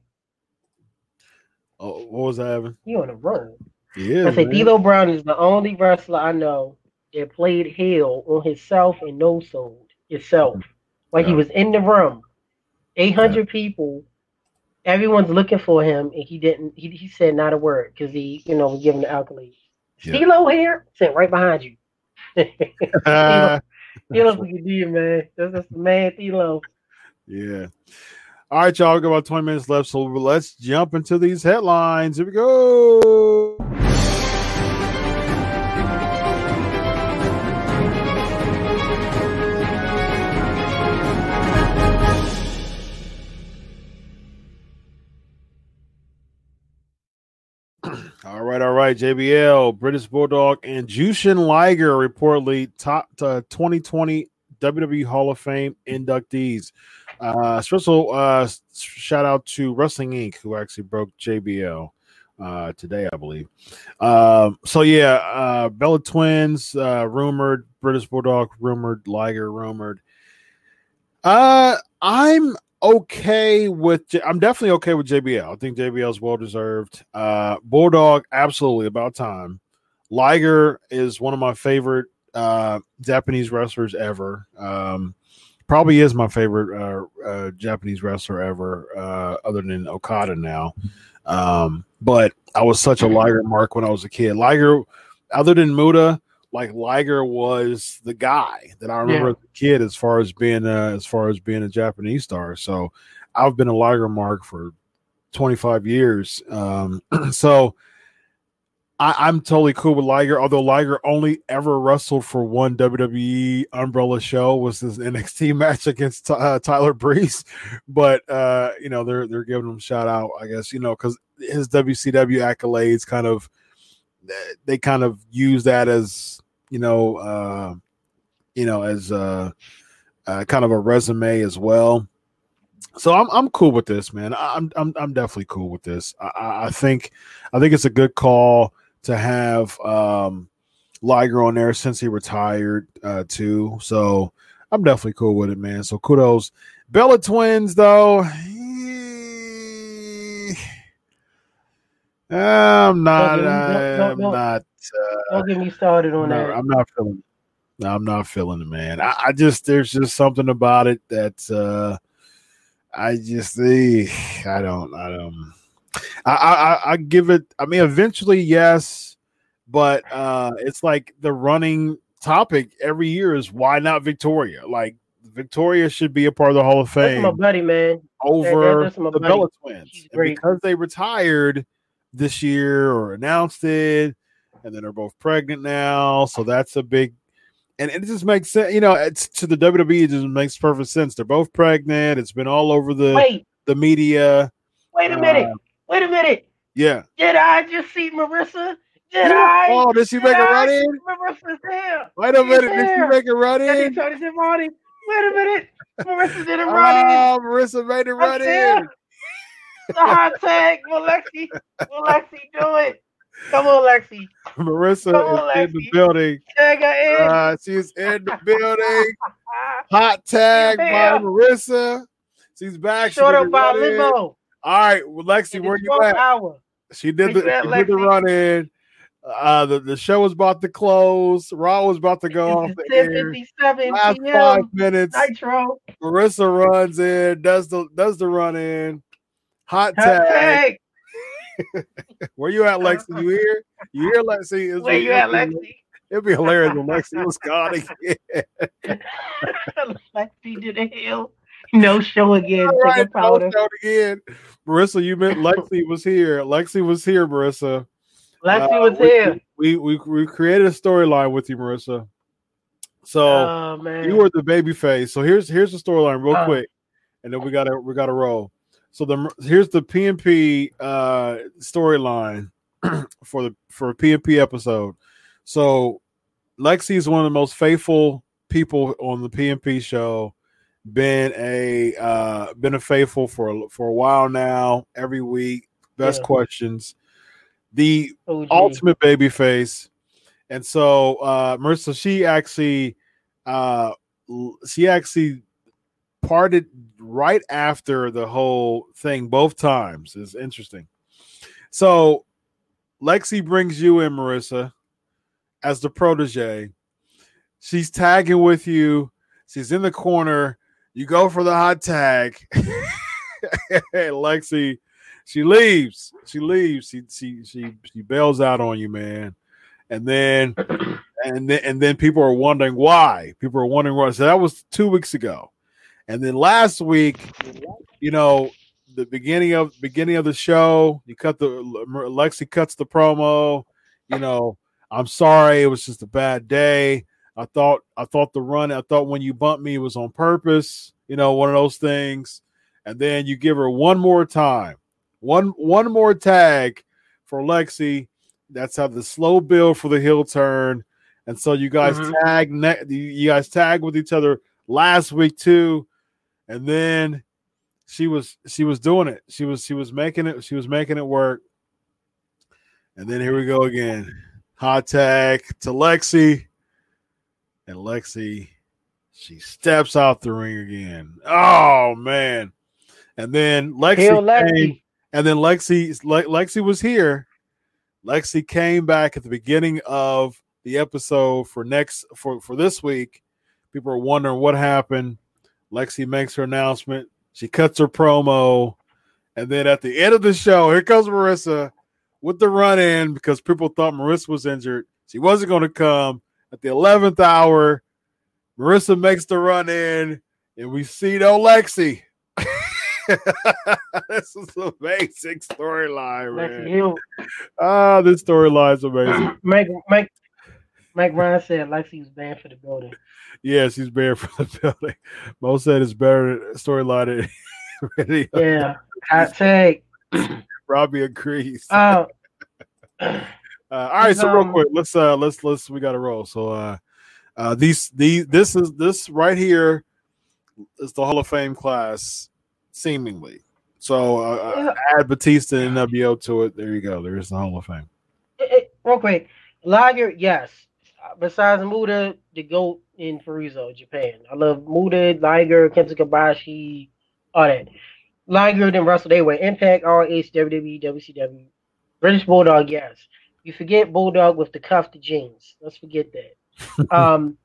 Oh, what was that, Evan? You on the road. Yeah, I said D'Lo Brown is the only wrestler I know that played hell on himself and no sold himself. Like he was in the room, eight hundred people, everyone's looking for him, and he didn't. He, he said not a word because he, you know, was giving the accolades. Yeah. D'Lo here, sitting right behind you. Uh, D'Lo's what you do, man. That's just the man, D'Lo. yeah. All right, y'all. We got about 20 minutes left, so let's jump into these headlines. Here we go. Right. JBL, British Bulldog, and Jushin Liger reportedly top uh, 2020 WWE Hall of Fame inductees. Uh, special uh, shout out to Wrestling Inc., who actually broke JBL uh, today, I believe. Um, so yeah, uh, Bella Twins uh, rumored, British Bulldog rumored, Liger rumored. Uh, I'm okay with. I'm definitely okay with JBL. I think JBL is well deserved. Uh, Bulldog, absolutely about time. Liger is one of my favorite uh, Japanese wrestlers ever. Um, probably is my favorite uh, uh, Japanese wrestler ever, uh, other than Okada now. Um, but I was such a Liger mark when I was a kid. Liger, other than Muta, like Liger was the guy that I remember Yeah. as a kid as far as being uh, as far as being a Japanese star. So I've been a Liger mark for 25 years. Um, <clears throat> so I, I'm totally cool with Liger, although Liger only ever wrestled for one WWE umbrella show was this <laughs> NXT match against uh, Tyler Breeze. <laughs> But uh, you know, they're they're giving him a shout out, I guess, you know, because his WCW accolades kind of they kind of use that as you know, uh, you know, as uh, uh, kind of a resume as well. So I'm I'm cool with this, man. I'm I'm I'm definitely cool with this. I- I, think I think it's a good call to have um Liger on there since he retired uh too. So I'm definitely cool with it, man. So kudos. Bella Twins though. I'm not Don't- I'm not uh, Don't get me started on no, that. I'm not feeling. No, I'm not feeling it, man. I, I just there's just something about it that uh I just see. I don't. I don't. I, I I- give it. I mean, eventually, yes, but uh it's like the running topic every year is why not Victoria? Like Victoria should be a part of the Hall of That's Fame my buddy, man. over that's my the buddy. Bella Twins. And because they retired this year or announced it, and then they're both pregnant now, so that's a big. And it just makes sense, you know. It's to the WWE. It just makes perfect sense. They're both pregnant. It's been all over the Wait, the media. wait a minute. Uh, Wait a minute. yeah. Did I just see Marissa? Did. I? Oh, did she Did make a I? run in? Marissa's here. Wait a minute. Did she make a run in? try to. Wait a minute. Marissa didn't <laughs> run in. Oh, Marissa made a run in. Hot tag. Will Lexi, will Lexi do it? Come on, Lexi. Marissa Come on, is in the building. In. Uh, she's in the building. <laughs> Hot tag by Marissa. She's back. She Short did up by limo. All right, well, Lexi, where you at? Hour. She did the, Where you at, she did the run in. Uh, the, the show was about to close. Raw was about to go off the air. 10:57 Last five p.m. minutes, Nitro. Marissa runs in, does the does the run in. Hot Hot tag. tag. <laughs> Where you at, Lexi? You here? You here, Lexi? It's Where you at, Lexi? It'd be hilarious when Lexi was gone again. <laughs> Lexi to the hill. No show again. All right, no shout again. Marissa, you meant Lexi was here. Lexi was here, Marissa. Lexi Uh, was we- here. We we we created a storyline with you, Marissa. So Oh you were the baby face. So here's here's the storyline real Uh. quick, and then we gotta we gotta roll. So the here's the PNP uh storyline <clears throat> for the for a PNP episode. So Lexi is one of the most faithful people on the PNP show. Been a uh been a faithful for a, for a while now. Every week, best Yeah. questions. The OG. ultimate baby face. And so uh Marissa, she actually uh she actually parted right after the whole thing both times. Is interesting. So Lexi brings you in, Marissa, as the protege. She's tagging with you. She's in the corner. You go for the hot tag. <laughs> Lexi, she leaves. She leaves. She she she she bails out on you, man. And then <clears throat> and then and then people are wondering why. People are wondering why. So that was two weeks ago. And then last week, you know, the beginning of beginning of the show, you cut the Lexi cuts the promo. You know, I'm sorry, it was just a bad day. I thought I thought the run, I thought when you bumped me it was on purpose, you know, one of those things. And then you give her one more time, one one more tag for Lexi. That's how the slow build for the hill turn. And so you guys Mhm. tag you guys tag with each other last week too. And then she was she was doing it. She was she was making it, she was making it work. And then here we go again. Hot tag to Lexi. And Lexi, she steps out the ring again. Oh man. And then Lexi, Lexi. and then Lexi Le- Lexi was here. Lexi came back at the beginning of the episode for next for for this week. People are wondering what happened. Lexi makes her announcement. She cuts her promo, and then at the end of the show, here comes Marissa with the run in because people thought Marissa was injured. She wasn't going to come at the eleventh hour. Marissa makes the run in, and we see no Lexi. <laughs> this is an amazing storyline, man. Ah, this storyline's amazing. Make Mike Mike Ryan said Lexi was banned for the building. Yes, he's banned for the building. Mo said it's better storyline than. <laughs> Yeah. Hot take. Robbie agrees. Uh, <laughs> Uh, all right, so real um, quick, let's uh let's let's we got to roll. So uh uh these these this is this right here is the Hall of Fame class, seemingly. So uh, uh, add Batista and NWO to it. There you go. There's the Hall of Fame. eh, eh, real quick. Liger, yes. Besides Muta, the GOAT in Farizo, Japan. I love Muta, Liger, Kenta Kobashi, all that. Liger and Russell, they were Impact, RH, WWE, WCW. British Bulldog, yes. You forget Bulldog with the cuff cuffed jeans. Let's forget that. <laughs> um,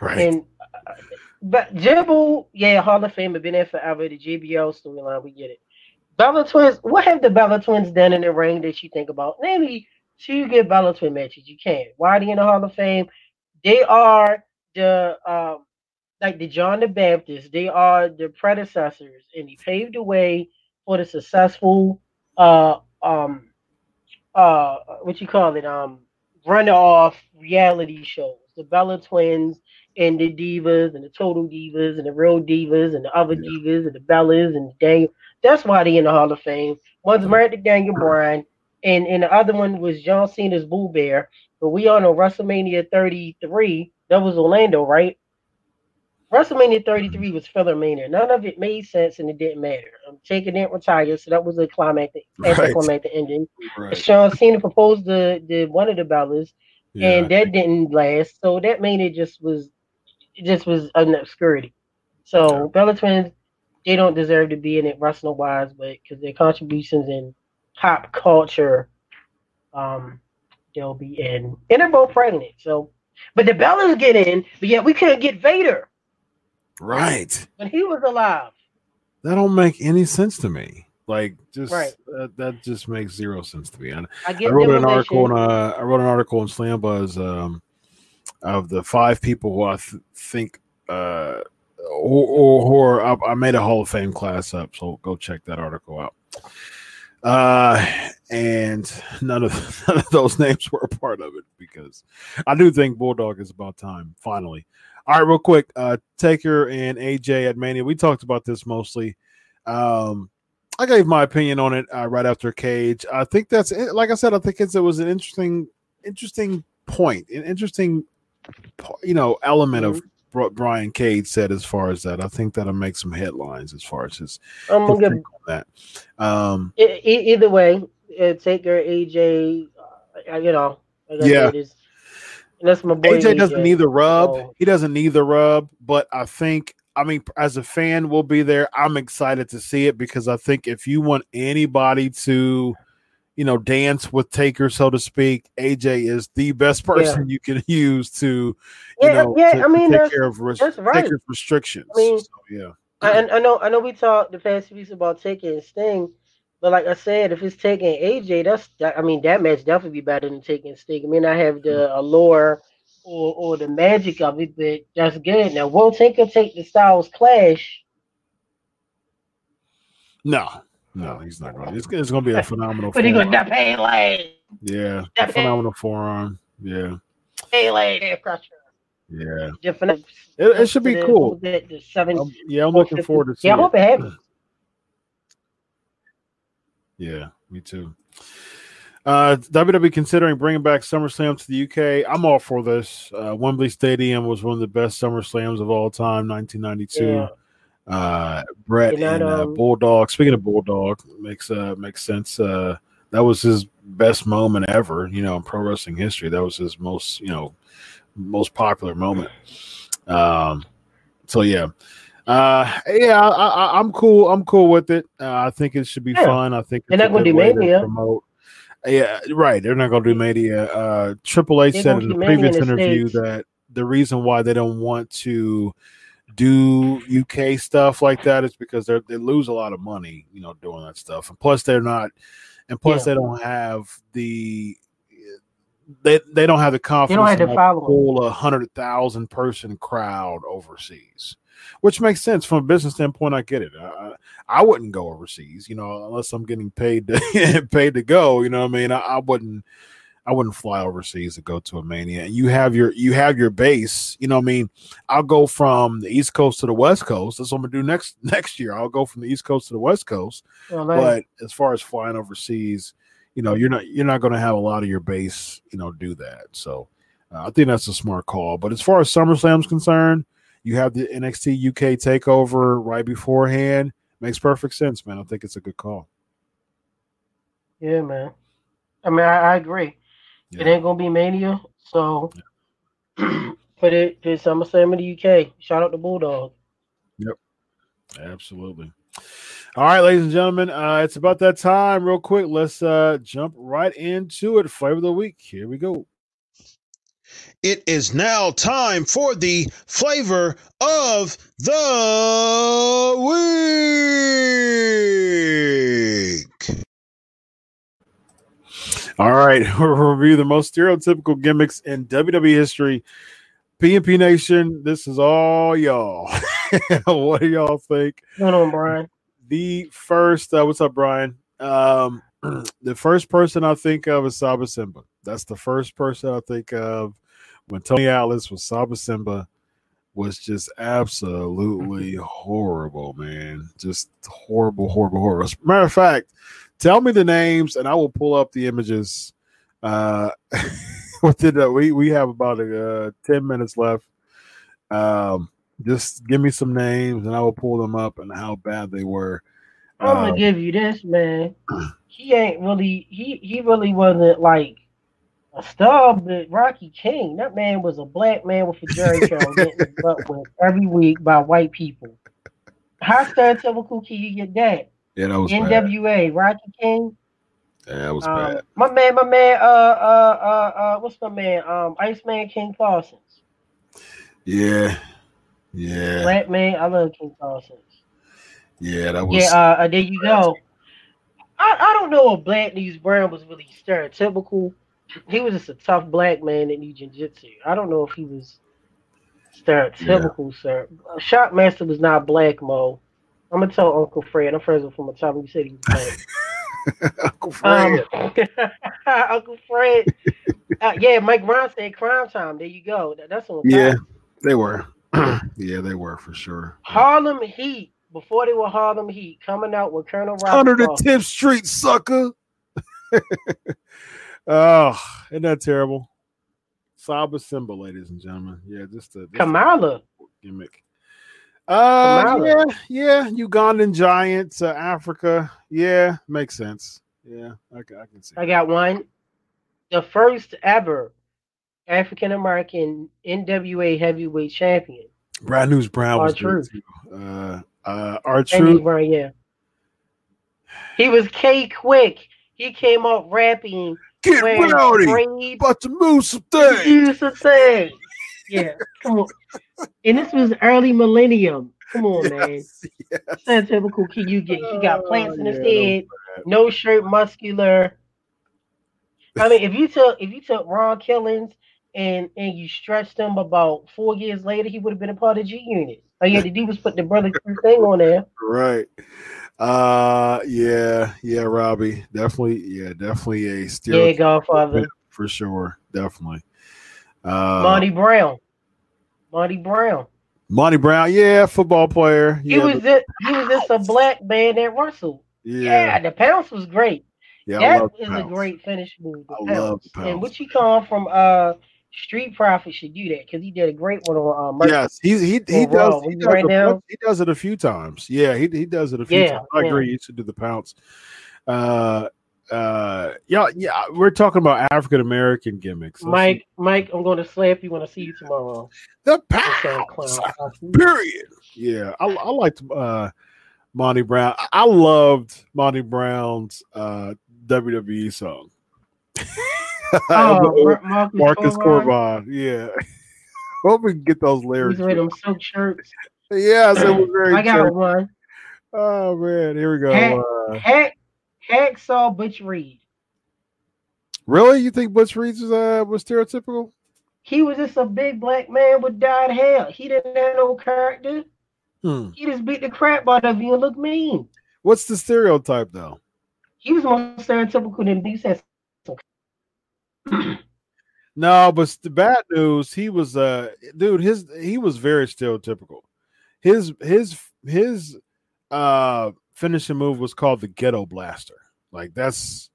Right. and uh, but Jibble, yeah, Hall of Fame, have been there forever. The JBL storyline, we get it. Bella Twins, what have the Bella Twins done in the ring that you think about? Maybe two good Bella Twin matches. You can. Why are they in the Hall of Fame? They are the um like the John the Baptist. They are the predecessors, and he paved the way for the successful uh um uh what you call it um run off reality shows. The Bella Twins and the divas and the total divas and the real divas and the other Yeah. divas and the Bellas and Daniel. That's why they in the Hall of Fame. One's married to Daniel Bryan, and, and the other one was John Cena's Boo Bear. But we all know WrestleMania 33, that was Orlando, right? WrestleMania 33 was filler mania. None of it made sense and it didn't matter. I'm taking it retired, so that was a climactic, Right. anticlimactic ending. Right. John Cena proposed the, the one of the Bellas, Yeah. and that didn't last. So that made it just was it just was an obscurity. So Yeah. Bella Twins, they don't deserve to be in it wrestling wise, but because their contributions in pop culture, um, they'll be in. And they're both pregnant. So but the Bellas get in, but yet we couldn't get Vader Right. when he was alive. That don't make any sense to me. Like just Right. that, that just makes zero sense to me. I I get wrote an article in uh, I wrote an article in Slam Buzz um, of the five people who I th- think uh, or, or, or I, I made a Hall of Fame class up, so go check that article out. Uh, and none of <laughs> none of those names were a part of it because I do think Bulldog is about time finally. All right, real quick, uh, Taker and AJ at Mania. We talked about this mostly. Um, I gave my opinion on it uh, right after Cage. I think that's it. like I said. I think it was an interesting, interesting point, an interesting, you know, element of what Brian Cage said as far as that. I think that'll make some headlines as far as his, I'm gonna give that. Um, E- either way, uh, Taker, AJ, uh, you know, Yeah. is- that's my boy. AJ doesn't need the rub. So- He doesn't need the rub, but I think I mean as a fan, we'll be there. I'm excited to see it because I think if you want anybody to, you know, dance with Taker, so to speak, AJ is the best person you can <laughs> use to, you Yeah, know, yeah, to, I mean, take care of res- right. Taker's restrictions. I mean, so, yeah, I, I know, I know, we talked the past few weeks about Taker and Sting, but like I said, if it's taking AJ, that's that, I mean, that match definitely be better than taking Sting. I mean, I have the mm-hmm. allure or or the magic of it, but that's good. Now, will Taker take the Styles Clash? no, no, he's not going. to It's, it's going to be a phenomenal. But he forearm. gonna pay lane, yeah, That- a phenomenal forearm. Yeah, pay lane, crusher. yeah. Different. It, it should be cool. The, the seven. Um, yeah, I'm looking forward to. Yeah, I seeing hope it happens. <clears throat> Yeah, me too. Uh, WWE considering bringing back SummerSlam to the UK. I'm all for this. Uh, Wembley Stadium was one of the best SummerSlams of all time, 1992. Yeah. Uh, Bret Hart, and uh, um, Bulldog. Speaking of Bulldog, makes uh makes sense. Uh, that was his best moment ever. You know, in pro wrestling history, that was his most you know most popular moment. Um, so yeah. Uh, yeah, I, I, I'm cool. I'm cool with it. Uh, I think it should be Yeah. fun. I think They're not gonna do way to Mania. promote. Yeah, right. They're not going to do Mania. Uh, Triple H said in the previous in interview that the reason why they don't want to do UK stuff like that, it's because they they lose a lot of money, you know, doing that stuff. And plus, they're not, and plus, Yeah. they don't have the they they don't have the confidence have to the following. pull a hundred thousand person crowd overseas, which makes sense from a business standpoint. I get it. I, I I wouldn't go overseas, you know, unless I'm getting paid to <laughs> paid to go. You know what I mean? I, I wouldn't. I wouldn't fly overseas to go to a mania. And you have your you have your base. You know what I mean? I'll go from the East Coast to the West Coast. That's what I'm gonna do next <laughs> next year. I'll go from the East Coast to the West Coast. Well, But as far as flying overseas, you know, you're not you're not going to have a lot of your base, you know, do that. So uh, I think that's a smart call. But as far as SummerSlam's concerned, you have the NXT UK takeover right beforehand. Makes perfect sense, man. I think it's a good call. yeah, man. I mean, I, I agree. It ain't gonna be Mania, so <clears throat> put it put SummerSlam in the UK. Shout out to Bulldog. Yep, absolutely. All right, ladies and gentlemen, uh, it's about that time. Real quick, let's uh, jump right into it. Flavor of the week. Here we go. It is now time for the flavor of the week. All right, <laughs> we'll review the most stereotypical gimmicks in WWE history. PNP Nation, this is all y'all. <laughs> what do y'all think? Going on, Brian? The first, uh, what's up, Brian? Um, <clears throat> the first person I think of is Saba Simba. That's the first person I think of when Tony Atlas was Saba Simba was just absolutely horrible, man. Just horrible, horrible, horrible. As a matter of fact, tell me the names and I will pull up the images. Uh, <laughs> the, we we have about uh, ten minutes left. Um, just give me some names and I will pull them up and how bad they were. I'm gonna Um, give you this, man. He ain't really he he really wasn't like a star, but Rocky King. That man was a black man with a jerry <laughs> curl getting butt whipped every week by white people. How stereotypical can you get that? Yeah, that was bad. NWA, Rocky King. Yeah, that was Um, bad. my man, my man, uh, uh, uh, uh, what's my man? Um, Iceman King Parsons. Yeah, yeah, Black man, I love King Parsons. yeah. That was Yeah, uh, uh, there you go. I, I don't know if Bad News Brown was really stereotypical. He was just a tough black man that knew jiu-jitsu. I don't know if he was stereotypical, sir. Shockmaster was not black, Mo. I'm gonna tell Uncle Fred. I'm friends with him from the time you said he was black. <laughs> Uncle Fred. Um, <laughs> Uncle Fred. Uh, yeah, Mike Brown said crime time. There you go. That- that's on yeah, they were. <clears throat> yeah, they were for sure. Harlem Heat, before they were Harlem Heat, coming out with Colonel Robert. Under the 10th Street, sucker. <laughs> oh, isn't that terrible? Saba Simba, ladies and gentlemen. Yeah, just a Kamala. gimmick. Uh, yeah, yeah. Ugandan giants, uh, Africa. Yeah, makes sense. Yeah, I, I can see. I got one. The first ever African American NWA heavyweight champion. Bad News Brown was R-Truth. Uh, uh, our Andy truth. Brown, yeah. He was K-Kwik. He came up rapping. Get rowdy. About to move some things. Use the thing. Yeah, come on. And this was early millennium. Come on, man. Yes, yes. That's typical can you get. He got plants in his Oh, yeah, head, no shirt, muscular. I mean, if you took if you took Ron Killings and and you stretched him about four years later, he would have been a part of G Unit. All you had to do was put the brother Crew <laughs> thing on there. Right. Uh yeah, yeah, Robbie. Definitely, yeah, definitely a Yeah, Godfather. for sure. Definitely. Uh Monty Brown. Monty Brown. Monty Brown, yeah, football player. He Yeah, was just, he was just a black man that wrestled. Yeah, yeah, the pounce was great. yeah. That is a great finish move. I love pounce. And what you call from uh Street Profit should do that because he did a great one on uh. Yes, he he he does he does, write a he does it a few times. Yeah, he he does it a few Yeah, times. I yeah. agree. He should do the pounce. Uh uh yeah, yeah, we're talking about African American gimmicks. Let's Mike, Mike, I'm going to slap you when I see you tomorrow. the Okay, Period. Yeah, I, I liked uh, Monty Brown. I- I loved Monty Brown's uh, WWE song. <laughs> Oh, Marcus, Marcus. Yeah. <laughs> Hope we can get those lyrics. them silk shirts. Was very I got one. Oh man, here we go. Hack- Uh, Hacksaw Butch Reed. really? You think Butch Reed was uh, was stereotypical? He was just a big black man with dyed hair. He didn't have no character. Hmm. He just beat the crap out of you and looked mean. What's the stereotype though? He was more stereotypical than these. <clears throat> Said No, but the bad news, he was uh dude, his he was very stereotypical. His his his uh finishing move was called the ghetto blaster. Like that's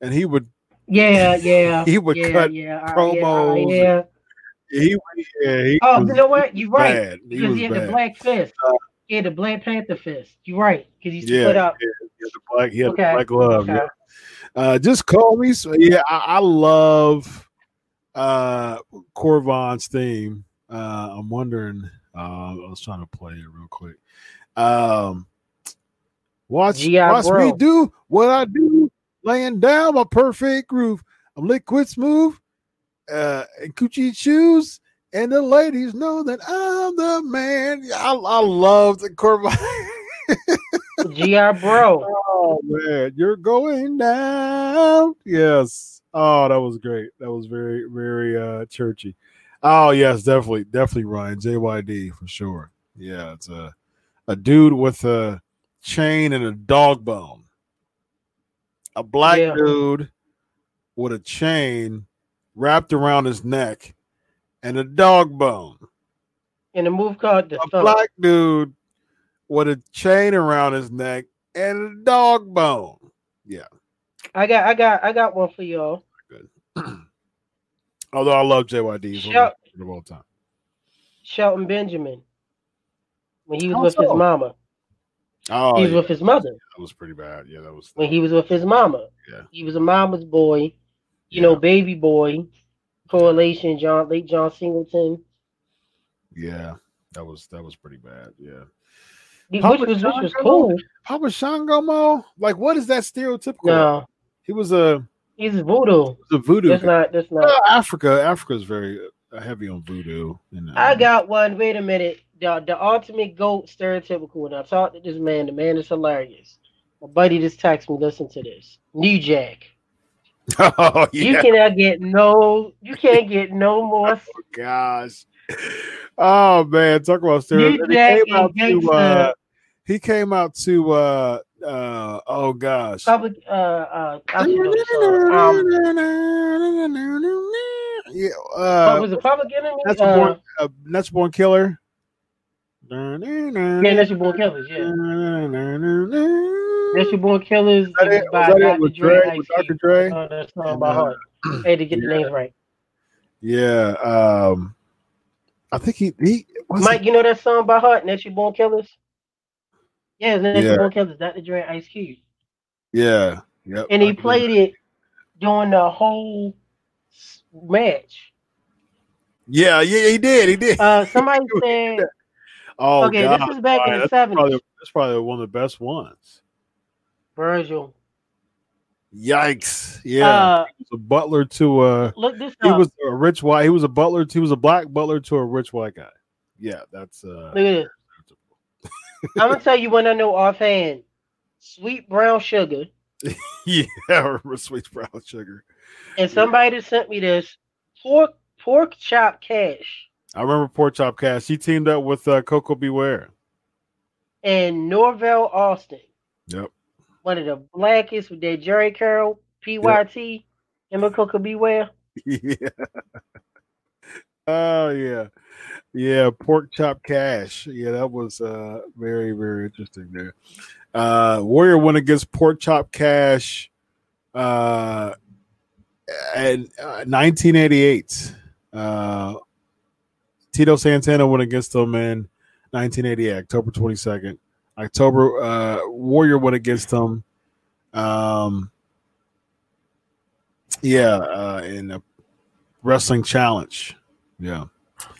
and he would Yeah, yeah. <laughs> He would yeah, cut yeah, uh, promos Yeah, yeah. he yeah, he Oh, you know what? You're right. He Because was he had bad. Uh, the black fist. He had the Black Panther fist. You're right. Because he yeah, put up. yeah, he had the black, he had Okay, the black glove. okay. Yeah. Uh, just call me. So, yeah, I, I love uh Corvon's theme. Uh, I'm wondering. Uh, I was trying to play it real quick. Um, watch, G.I. watch me do what I do, laying down my perfect groove. I'm liquid smooth, uh, and coochie shoes, and the ladies know that I'm the man. I, I love the Corvon. <laughs> G.I. Bro. Oh man, you're going down. Yes. Oh, that was great. That was very, very uh churchy. Oh yes, definitely, definitely Ryan JYD for sure. Yeah, it's a a dude with a chain and a dog bone. A black Yeah. dude with a chain wrapped around his neck and a dog bone. In a move called The A Thump. black dude with a chain around his neck and a dog bone. Yeah. I got I got I got one for y'all. Good. <clears throat> Although I love JYD, he's one of my Shut- favorite of all time. Shelton Benjamin. When he was How with his oh. mama. Oh, he was yeah, with his mother. that was pretty bad. Yeah, that was. When he was with his mama. Yeah. He was a mama's boy. You Yeah. know, baby boy. Correlation, John late John Singleton. Yeah, that was that was pretty bad. Yeah, Which Papa was which was Shango? cool. Papa Shango Mo, like what is that stereotypical? No, he was a, he's voodoo. he was a voodoo. That's guy. not that's not Well, Africa, Africa is very uh, heavy on voodoo. And, uh, I got one. Wait a minute. The the ultimate goat stereotypical. And I talked to this man. The man is hilarious. My buddy just texted me. Listen to this. New Jack. <laughs> Oh yeah. You cannot get no. You can't get no more. <laughs> gosh. Oh man, talk about. New He Jack came out to uh, he came out to uh uh oh gosh. Public. Uh. Uh. I should know the song. Um. <laughs> yeah, what uh, was it? Public Enemy. that's Uh, born, uh, born killer. Yeah, that's your born killers. Yeah, that's your born killers. that It it? by that it Dr. with Dre. Dre? With Dr. Dre? Uh, that song by heart. Had to get the names right. Yeah. Um, I think he he Mike, you know that song by heart? That's your born killers. Yeah, that's Yeah. your born killers. Dr. Dre, Ice Cube, Yeah. Yep. and he played it during the whole match. Yeah, yeah, he did. He did. Uh, somebody <laughs> said, oh, okay, God. this is back in the that's probably, seventies. that's probably one of the best ones. Virgil. Yikes! Yeah, Uh, he was a butler to uh look this he up. was a rich white. He was a butler. To, he was a black butler to a rich white guy. Yeah, that's uh. Look. <laughs> I'm gonna tell you when I know offhand. Sweet brown sugar, <laughs> yeah, I <laughs> remember sweet brown sugar. and somebody that sent me this pork pork chop cash I remember Pork Chop Cash. He teamed up with uh, Koko B. Ware. and Norvell Austin. Yep. One of the blackest with that Jerry Curl, PYT, and Koko B. Ware. <laughs> yeah. Oh yeah, yeah. Pork chop cash. Yeah, that was uh very very interesting there. Uh, Warrior went against pork chop cash. Uh, and uh, 1988. Uh, Tito Santana went against them in 1988, October 22nd. October uh, Warrior went against them. Um, yeah, uh, in a wrestling challenge. Yeah,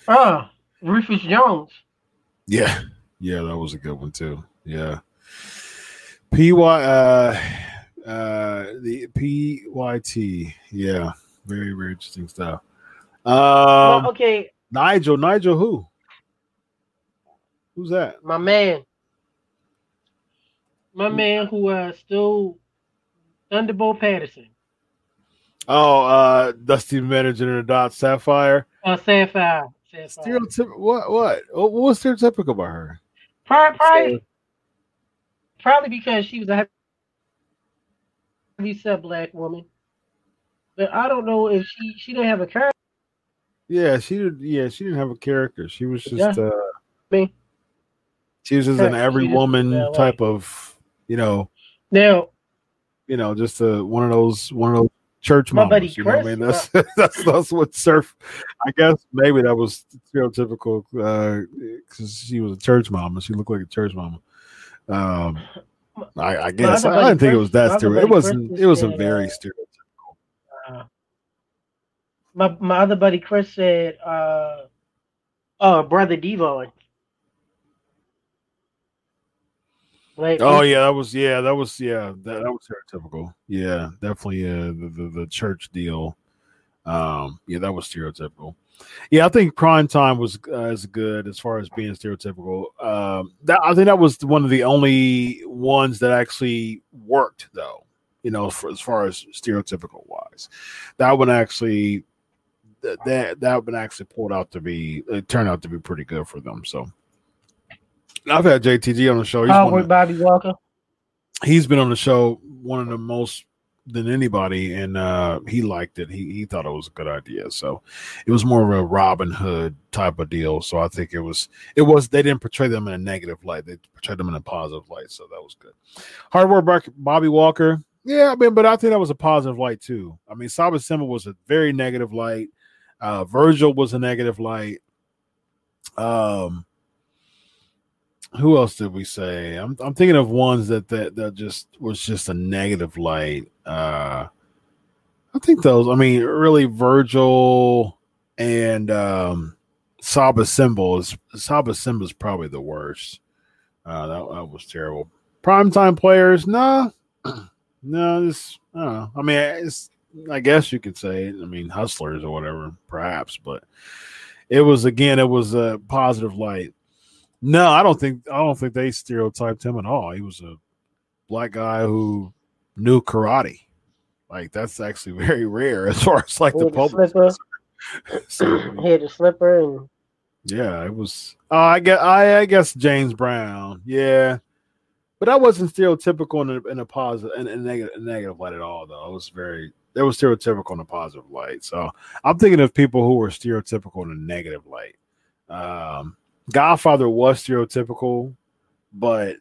Ah, Rufus Jones. yeah, yeah. That was a good one too. Yeah. P Y uh uh the P Y T. Yeah, very very interesting stuff. Um, well, okay, Nigel, Nigel, who? Who's that? my man. My man who uh still Thunderbolt Patterson. Oh, uh Dusty Manager and the Dot Sapphire. Uh Sapphire. Sapphire. Stereotypical. What? What? What was stereotypical about her? Probably, probably, probably because she was a heavy set black woman. But I don't know if she she didn't have a character. Yeah, she did. Yeah, she didn't have a character. She was just. Yeah. uh Me. She was just an every woman like- type of, you know, Now, you know, just a one of those one of those church My mamas. buddy you know what I mean? That's <laughs> that's that's what surf. I guess maybe that was stereotypical because she was a church mama. She looked like a church mama. Um, I, I guess other I, didn't think it was that my other stereo. It wasn't. It wasn't very uh, stereotypical. My my other buddy Chris said, uh, "Oh, brother Devon." Like, Oh yeah, that was yeah, that was yeah, that, that was stereotypical. Yeah, definitely uh, the, the the church deal. Um, yeah, that was stereotypical. Yeah, I think Prime Time was uh, as good as far as being stereotypical. Um, that I think that was one of the only ones that actually worked, though. You know, for, as far as stereotypical wise, that one actually that that that one actually pulled out to be it turned out to be pretty good for them. So. I've had JTG on the show. He's oh, one with of- Bobby Walker. he's been on the show one of the most than anybody, and uh, he liked it. He he thought it was a good idea. So it was more of a Robin Hood type of deal. So I think it was it was they didn't portray them in a negative light. They portrayed them in a positive light. So that was good. Hard work, Bobby Walker. Yeah, I mean, but I think that was a positive light too. I mean, Saba Simba was a very negative light. Uh, Virgil was a negative light. Um, who else did we say? I'm I'm thinking of ones that that that just was just a negative light. Uh I think those. I mean, really Virgil and um Saba Symbol is Saba Simba is probably the worst. Uh that, that was terrible. Primetime players, no, no, this I. I mean, it's I guess you could say. I mean, hustlers or whatever, perhaps, but it was again, it was a positive light. No, I don't think I don't think they stereotyped him at all. He was a black guy who knew karate. Like that's actually <laughs> very rare as far as like the public. So, He had the <clears throat> slipper and yeah, it was. Uh, I guess I, I guess James Brown. Yeah, but that wasn't stereotypical in a, in a positive in a negative, negative light at all. Though it was very. It was stereotypical in a positive light. So I'm thinking of people who were stereotypical in a negative light. Um, Godfather was stereotypical, but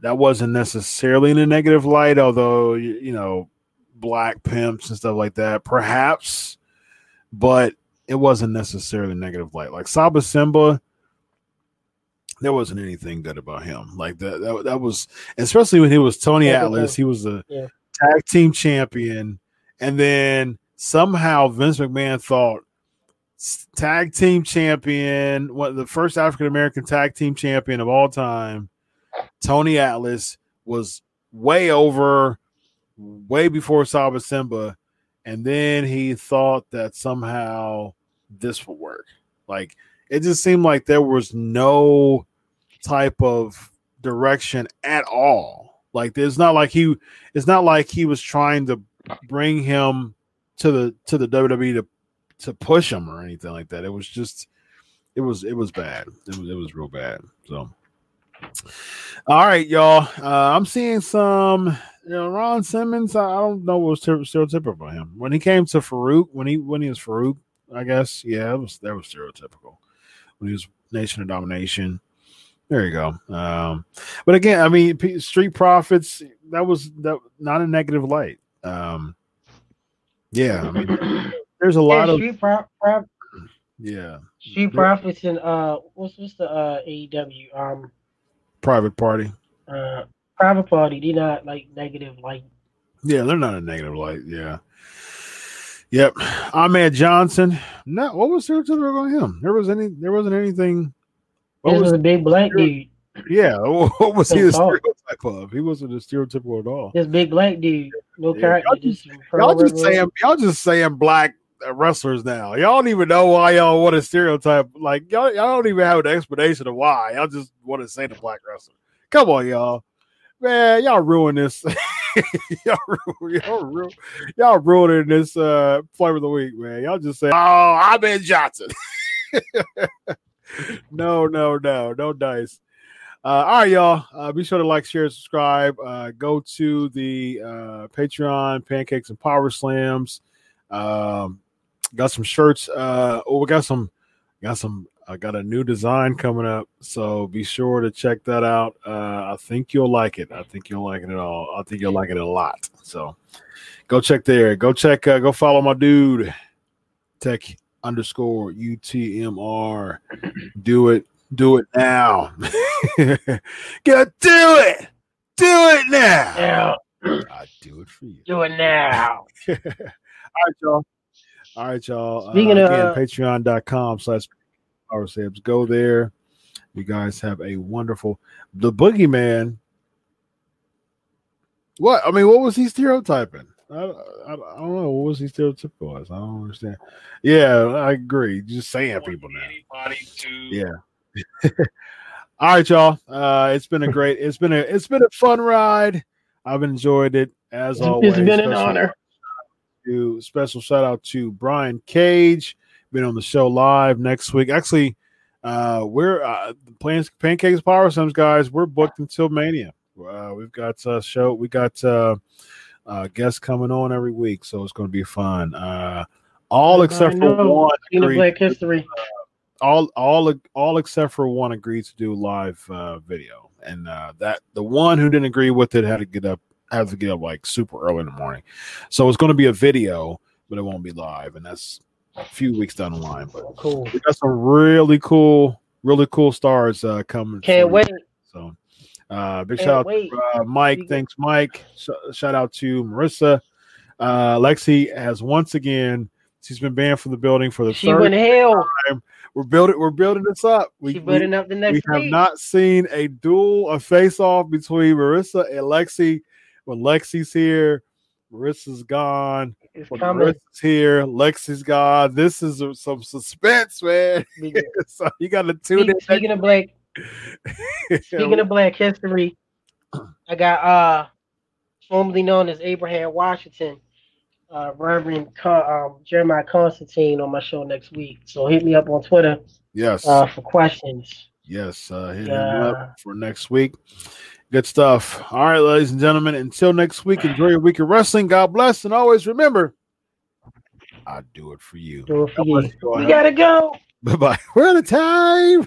that wasn't necessarily in a negative light. Although you, you know, black pimps and stuff like that, perhaps, but it wasn't necessarily negative light. Like Saba Simba, there wasn't anything good about him. Like that, that, that was especially when he was Tony Yeah, Atlas. He was a Yeah. tag team champion, and then somehow Vince McMahon thought tag team champion, what the first African American tag team champion of all time, Tony Atlas was way over, way before Saba Simba, and then he thought that somehow this would work. Like it just seemed like there was no type of direction at all. Like there's not like he it's not like he was trying to bring him to the to the WWE to to push him or anything like that. It was just it was it was bad. It was it was real bad. So all right, y'all. Uh, I'm seeing some you know Ron Simmons. I don't know what was ter- stereotypical about him when he came to Farouk. When he when he was Farouk, I guess yeah, it was that was stereotypical. When he was Nation of Domination, there you go. Um, but again, I mean, P- Street Profits that was that not a negative light. Um, yeah, I mean, there's a lot yeah, of Street Pro- Pro- yeah Street Profits and uh, what's what's the uh AEW um private party. uh Private Party? They're not like negative like Yeah, they're not a negative light. Yeah. Yep. Ahmed Johnson. No, what was there stereotypical on him? There was any there wasn't anything. What this was <laughs> was, a big black dude. yeah, what was he a stereotype of? He wasn't a stereotypical at all. This big black dude, no Yeah, character. y'all Just Y'all just saying y'all just saying black uh, wrestlers now. Y'all don't even know why y'all want to stereotype. Like y'all, y'all don't even have an explanation of why. Y'all just want to say the black wrestler. Come on, y'all. Man, y'all ruin this. <laughs> y'all, ru- y'all, y'all ruining this uh flavor of the week, man. Y'all just say, "Oh, Ahmed Johnson." <laughs> no, no, no, no dice. Uh, all right, y'all. Uh, be sure to like, share, subscribe. Uh, go to the uh, Patreon, Pancakes and Powerslams. Um, got some shirts. Uh, oh, we got some. Got some. I got a new design coming up, so be sure to check that out. Uh, I think you'll like it. I think you'll like it at all. I think you'll like it a lot. So go check there. Go check. Go follow my dude, Tech underscore UTMR. Do it. Do it now. <laughs> go do it. Do it now. Yeah, I do it for you. do it now. <laughs> All right, y'all. All right, y'all. Speaking uh, of- again, patreon.com slash power saves. Go there. You guys have a wonderful the boogeyman. What I mean, what was he stereotyping? I, I, I don't know. What was he stereotypical as? I don't understand. Yeah, I agree. Just saying people now. To Yeah. <laughs> All right, y'all. Uh, it's been a great. It's been a. It's been a fun ride. I've enjoyed it as always. It's been an Special honor. to special shout out to Brian Cage, been on the show live next week. Actually, uh, we're uh, playing Pancakes Powerslams, guys. We're booked until Mania. Uh, we've got uh, show. We got uh, uh, guests coming on every week, so it's going to be fun. Uh, all except for one. Agreed- Black History, all all all except for one agreed to do live uh, video, and uh, that the one who didn't agree with it had to get up had to get up like super early in the morning. So it's going to be a video, but it won't be live, and that's a few weeks down the line. But cool. we got some really cool, really cool stars uh, coming. Can't wait. So uh, big shout out to uh, Mike. Speaking- Thanks, Mike. Sh- shout out to Marissa. Uh, Lexi has once again. She's been banned from the building for the She third went hell. we're building we're building this up. We, She we, building up the next. we have not seen a duel, a face off between Marissa and Lexi. When Lexi's here, Marissa's gone. It's When coming. Marissa's here, Lexi's gone. This is some suspense, man. Speaking, <laughs> so you got to tune in. speaking of black, <laughs> speaking of Black History, I got uh formerly known as Abraham Washington, uh, Reverend Con- um, Jeremiah Constantine, on my show next week. So hit me up on Twitter Yes. uh, for questions. Yes, uh, hit up for next week. Good stuff. All right, ladies and gentlemen. Until next week, enjoy your week of wrestling. God bless, and always remember, I do it for you. Do it for God you. Go We gotta go. <laughs> Bye bye. We're out of time.